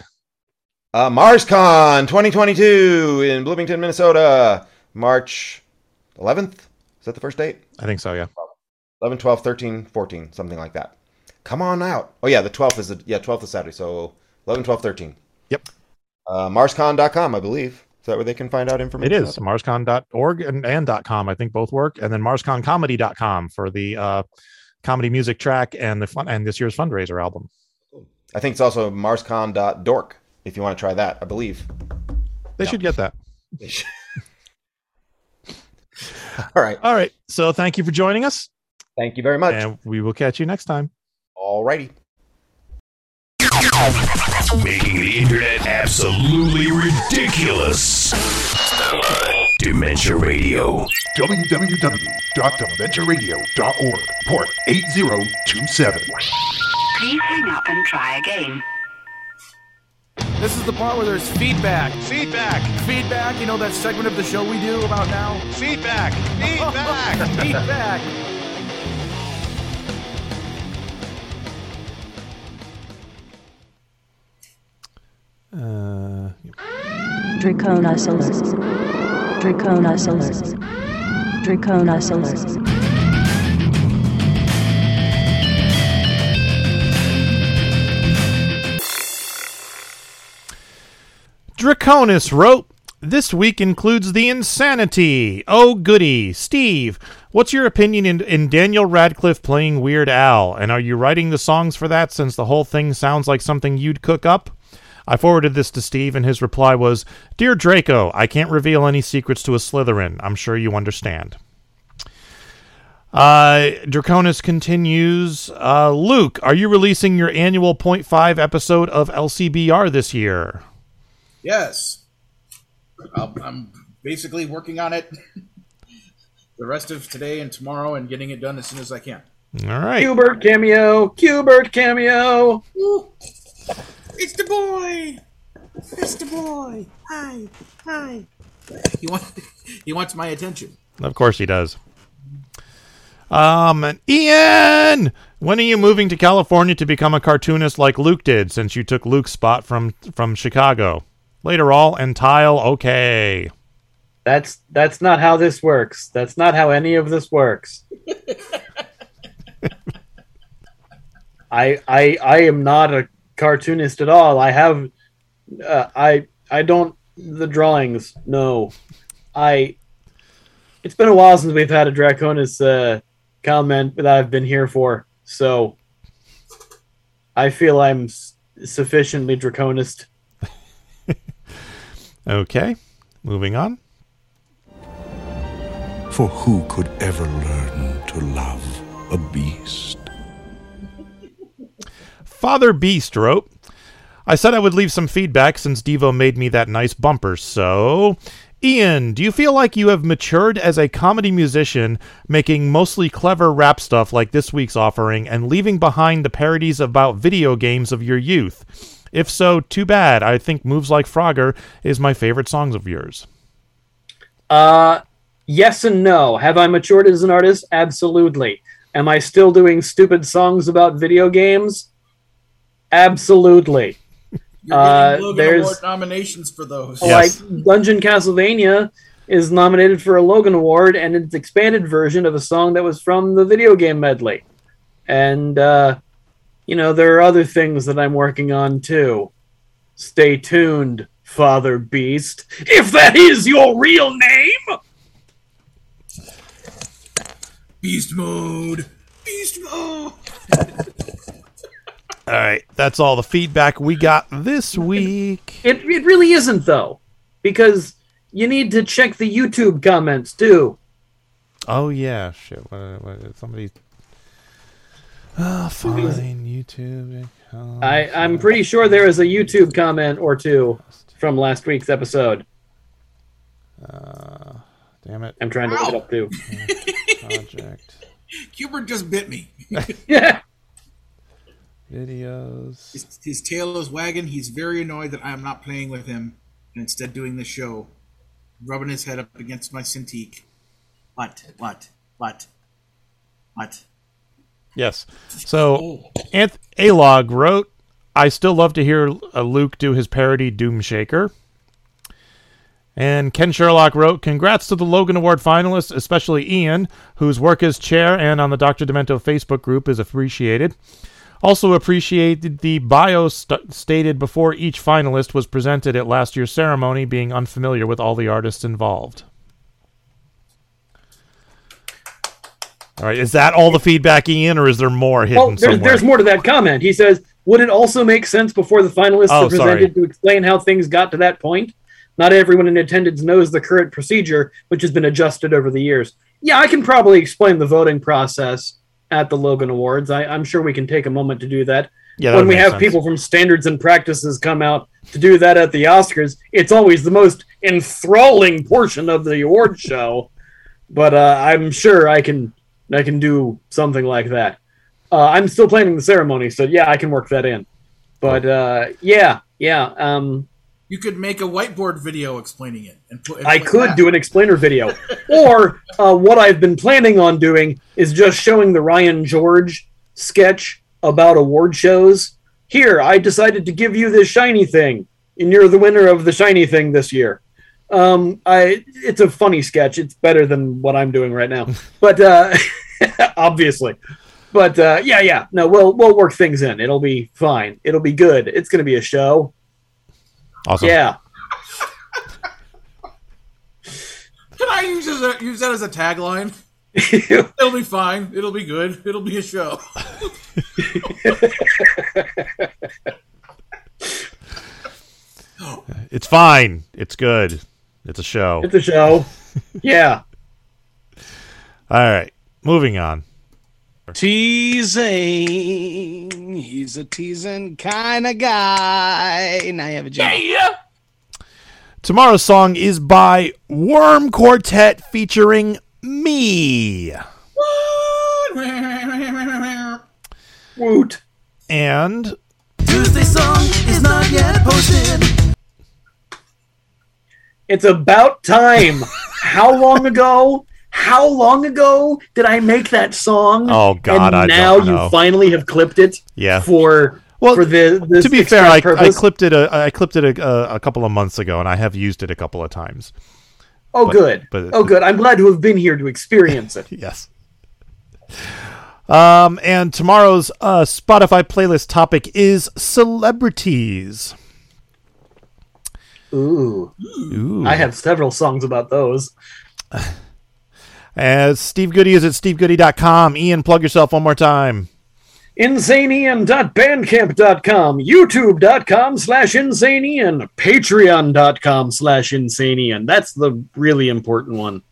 [SPEAKER 13] Uh, MarsCon 2022 in Bloomington, Minnesota, March 11th. Is that the first date?
[SPEAKER 3] I think so. Yeah.
[SPEAKER 13] 11, 12, 13, 14, something like that. Come on out. Oh, yeah, the 12th is the, yeah, 12th is Saturday. So 11, 12, 13.
[SPEAKER 3] Yep.
[SPEAKER 13] Uh, MarsCon.com, I believe. Is that where they can find out
[SPEAKER 3] It
[SPEAKER 13] information?
[SPEAKER 3] is marscon.org and, and .com. I think both work. And then marsconcomedy.com for the uh, comedy music track and the fun and this year's fundraiser album.
[SPEAKER 13] I think it's also marscon.dork if you want to try that, I believe.
[SPEAKER 3] They should get that.
[SPEAKER 13] All right.
[SPEAKER 3] All right. So thank you for joining us.
[SPEAKER 13] Thank you very much.
[SPEAKER 3] And we will catch you next time.
[SPEAKER 13] All righty.
[SPEAKER 14] Making the internet absolutely ridiculous. Dementia Radio.
[SPEAKER 15] www.dementiaradio.org, port 8027.
[SPEAKER 16] Please hang up and try again.
[SPEAKER 2] This is the part where there's feedback. Feedback. Feedback. You know that segment of the show we do about now? Feedback. Feedback. feedback.
[SPEAKER 3] Uh,
[SPEAKER 17] Draconis alert. Draconis alert. Draconis alert.
[SPEAKER 3] Draconis wrote, This week includes the insanity. Oh, goody. Steve, what's your opinion in, in Daniel Radcliffe playing Weird Al? And are you writing the songs for that since the whole thing sounds like something you'd cook up? I forwarded this to Steve, and his reply was Dear Draco, I can't reveal any secrets to a Slytherin. I'm sure you understand. Uh, Draconis continues uh, Luke, are you releasing your annual 0.5 episode of LCBR this year?
[SPEAKER 2] Yes. I'll, I'm basically working on it the rest of today and tomorrow and getting it done as soon as I can.
[SPEAKER 3] All right.
[SPEAKER 4] Hubert cameo. Hubert cameo.
[SPEAKER 2] It's the boy. It's the boy. Hi. Hi. He wants he wants my attention.
[SPEAKER 3] Of course he does. Um, and Ian, when are you moving to California to become a cartoonist like Luke did? Since you took Luke's spot from from Chicago. Later, all and tile. Okay.
[SPEAKER 4] That's that's not how this works. That's not how any of this works. I I I am not a cartoonist at all. I have uh, I I don't the drawings. No, I. It's been a while since we've had a Draconis uh, comment that I've been here for, so I feel I'm s- sufficiently Draconist.
[SPEAKER 3] Okay. Moving on.
[SPEAKER 15] For who could ever learn to love a beast?
[SPEAKER 3] Father Beast wrote, I said I would leave some feedback since Devo made me that nice bumper, so. Ian, do you feel like you have matured as a comedy musician, making mostly clever rap stuff like this week's offering, and leaving behind the parodies about video games of your youth? If so, too bad. I think Moves Like Frogger is my favorite songs of yours.
[SPEAKER 4] Uh, yes and no. Have I matured as an artist? Absolutely. Am I still doing stupid songs about video games? Absolutely.
[SPEAKER 2] You're
[SPEAKER 4] Uh,
[SPEAKER 2] Logan
[SPEAKER 4] there's
[SPEAKER 2] Award nominations for those.
[SPEAKER 4] like Dungeon Castlevania is nominated for a Logan Award and its expanded version of a song that was from the video game medley. And uh, you know, there are other things that I'm working on too. Stay tuned. Father Beast, if that is your real name.
[SPEAKER 2] Beast mode. Beast mode.
[SPEAKER 3] All right, that's all the feedback we got this week.
[SPEAKER 4] It it really isn't though, because you need to check the YouTube comments too.
[SPEAKER 3] Oh yeah, shit. What, what, somebody. Oh, fine. YouTube. oh,
[SPEAKER 4] I I'm pretty sure there is a YouTube comment or two from last week's episode.
[SPEAKER 3] Uh, damn it.
[SPEAKER 4] I'm trying to look it up too.
[SPEAKER 3] Project
[SPEAKER 2] Hubert just bit me.
[SPEAKER 4] yeah.
[SPEAKER 3] videos.
[SPEAKER 2] His, his tail is wagging. He's very annoyed that I am not playing with him and instead doing the show. Rubbing his head up against my Cintiq. What? What? What? What?
[SPEAKER 3] Yes. So, Anth- Alog wrote, I still love to hear uh, Luke do his parody Doomshaker. And Ken Sherlock wrote, Congrats to the Logan Award finalists, especially Ian, whose work as chair and on the Dr. Demento Facebook group is appreciated. Also appreciated the bio st- stated before each finalist was presented at last year's ceremony, being unfamiliar with all the artists involved. All right, is that all the feedback, Ian, or is there more hidden
[SPEAKER 4] Well, there's,
[SPEAKER 3] somewhere?
[SPEAKER 4] there's more to that comment. He says, "Would it also make sense before the finalists
[SPEAKER 3] Oh,
[SPEAKER 4] are presented to explain how things got to that point? Not everyone in attendance knows the current procedure, which has been adjusted over the years. Yeah, I can probably explain the voting process at the Logan Awards. I, I'm sure we can take a moment to do that.
[SPEAKER 3] Yeah, that
[SPEAKER 4] when we have
[SPEAKER 3] sense.
[SPEAKER 4] people from standards and practices come out to do that at the Oscars, it's always the most enthralling portion of the award show. But uh, I'm sure I can I can do something like that. Uh, I'm still planning the ceremony, so yeah, I can work that in. But uh, yeah, yeah, um,
[SPEAKER 2] You could make a whiteboard video explaining it and put. and
[SPEAKER 4] I
[SPEAKER 2] put
[SPEAKER 4] could
[SPEAKER 2] that.
[SPEAKER 4] do an explainer video. or uh, what I've been planning on doing is just showing the Ryan George sketch about award shows. Here, I decided to give you this shiny thing, and you're the winner of the shiny thing this year. Um, I it's a funny sketch. It's better than what I'm doing right now, but uh, obviously. But uh, yeah, yeah, no, we'll we'll work things in. It'll be fine. It'll be good. It's gonna be a show.
[SPEAKER 3] Awesome.
[SPEAKER 4] Yeah.
[SPEAKER 2] Can I use as a, uh, use that as a tagline? It'll be fine. It'll be good. It'll be a show.
[SPEAKER 3] It's fine. It's good. It's a show.
[SPEAKER 4] It's a show. yeah.
[SPEAKER 3] All right. Moving on.
[SPEAKER 18] Teasing. He's a teasing kind of guy. Now you have a job.
[SPEAKER 3] Tomorrow's song is by Worm Quartet featuring me.
[SPEAKER 4] Woot.
[SPEAKER 3] And
[SPEAKER 5] Tuesday song is not yet posted.
[SPEAKER 4] It's about time. How long ago? How long ago did I make that song?
[SPEAKER 3] Oh, God,
[SPEAKER 4] And
[SPEAKER 3] I
[SPEAKER 4] now
[SPEAKER 3] don't
[SPEAKER 4] you finally have clipped it.
[SPEAKER 3] Yeah.
[SPEAKER 4] For for the
[SPEAKER 3] to be fair, I, I clipped it. A, I clipped it a, a, a couple of months ago, and I have used it a couple of times.
[SPEAKER 4] Oh,
[SPEAKER 3] but-
[SPEAKER 4] good.
[SPEAKER 3] but-
[SPEAKER 4] oh, good. I'm glad to have been here to experience it.
[SPEAKER 3] yes. Um, and tomorrow's uh, Spotify playlist topic is celebrities.
[SPEAKER 4] Ooh.
[SPEAKER 3] Ooh.
[SPEAKER 4] I have several songs about those.
[SPEAKER 3] As Steve Goodie is at stevegoodie.com. Ian, plug yourself one more time.
[SPEAKER 4] insaneian.bandcamp.com, youtube.com slash insaneian, patreon.com slash insaneian. That's the really important one.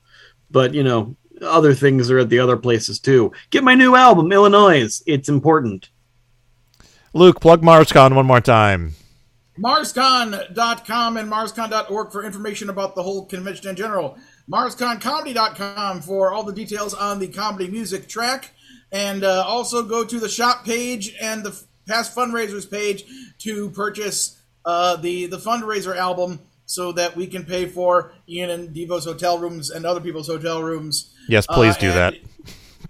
[SPEAKER 4] But, you know, other things are at the other places too. Get my new album, Illinois. It's important.
[SPEAKER 3] Luke, plug MarsCon one more time.
[SPEAKER 2] MarsCon.com and MarsCon.org for information about the whole convention in general. MarsConComedy.com for all the details on the comedy music track. And uh, also go to the shop page and the past fundraisers page to purchase uh, the, the fundraiser album so that we can pay for Ian and Devo's hotel rooms and other people's hotel rooms.
[SPEAKER 3] Yes, please
[SPEAKER 2] Uh,
[SPEAKER 3] do
[SPEAKER 2] and-
[SPEAKER 3] that.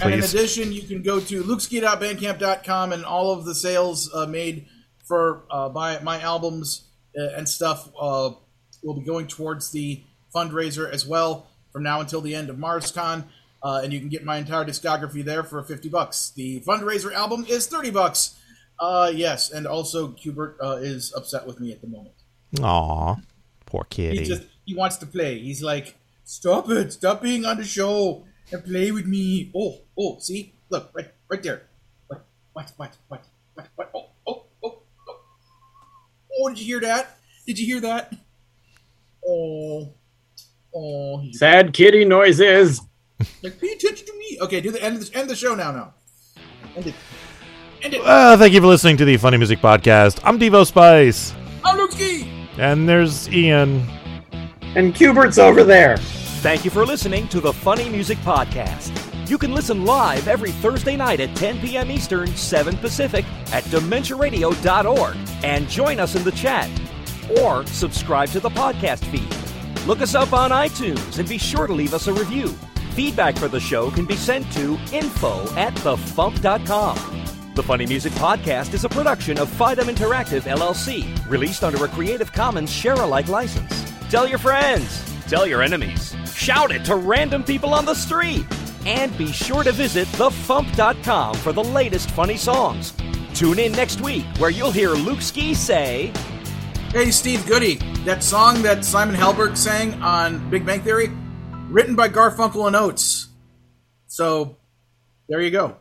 [SPEAKER 2] And in addition, you can go to lukeski.bandcamp.com and all of the sales uh, made for uh, by my albums uh, and stuff uh, will be going towards the fundraiser as well from now until the end of MarsCon. Uh, and you can get my entire discography there for 50 bucks. The fundraiser album is 30 bucks. Uh, yes, and also Hubert uh, is upset with me at the moment.
[SPEAKER 3] Aw. Poor
[SPEAKER 2] He just he wants to play. He's like, stop it, stop being on the show and play with me. Oh, oh, see, look, right, right there. What, what, what, what, what, what? Oh, oh, oh, oh. Oh, did you hear that? Did you hear that? Oh, oh,
[SPEAKER 4] Sad kitty noises.
[SPEAKER 2] Like, pay attention to me. Okay, do the end of the end of the show now. Now, end it. End it.
[SPEAKER 3] Uh, thank you for listening to the Funny Music Podcast. I'm Devo Spice.
[SPEAKER 2] I'm Luke Ski.
[SPEAKER 3] And there's Ian.
[SPEAKER 4] And Cubert's over there.
[SPEAKER 1] Thank you for listening to the Funny Music Podcast. You can listen live every Thursday night at 10 p.m. Eastern, 7 Pacific at DementiaRadio.org and join us in the chat. Or subscribe to the podcast feed. Look us up on iTunes and be sure to leave us a review. Feedback for the show can be sent to info at thefump.com. The Funny Music Podcast is a production of Fidem Interactive LLC, released under a Creative Commons share-alike license. Tell your friends, tell your enemies, shout it to random people on the street, and be sure to visit thefump.com for the latest funny songs. Tune in next week where you'll hear Luke Ski say,
[SPEAKER 2] Hey, Steve Goodie, that song that Simon Helberg sang on Big Bang Theory, written by Garfunkel and Oates. So, there you go.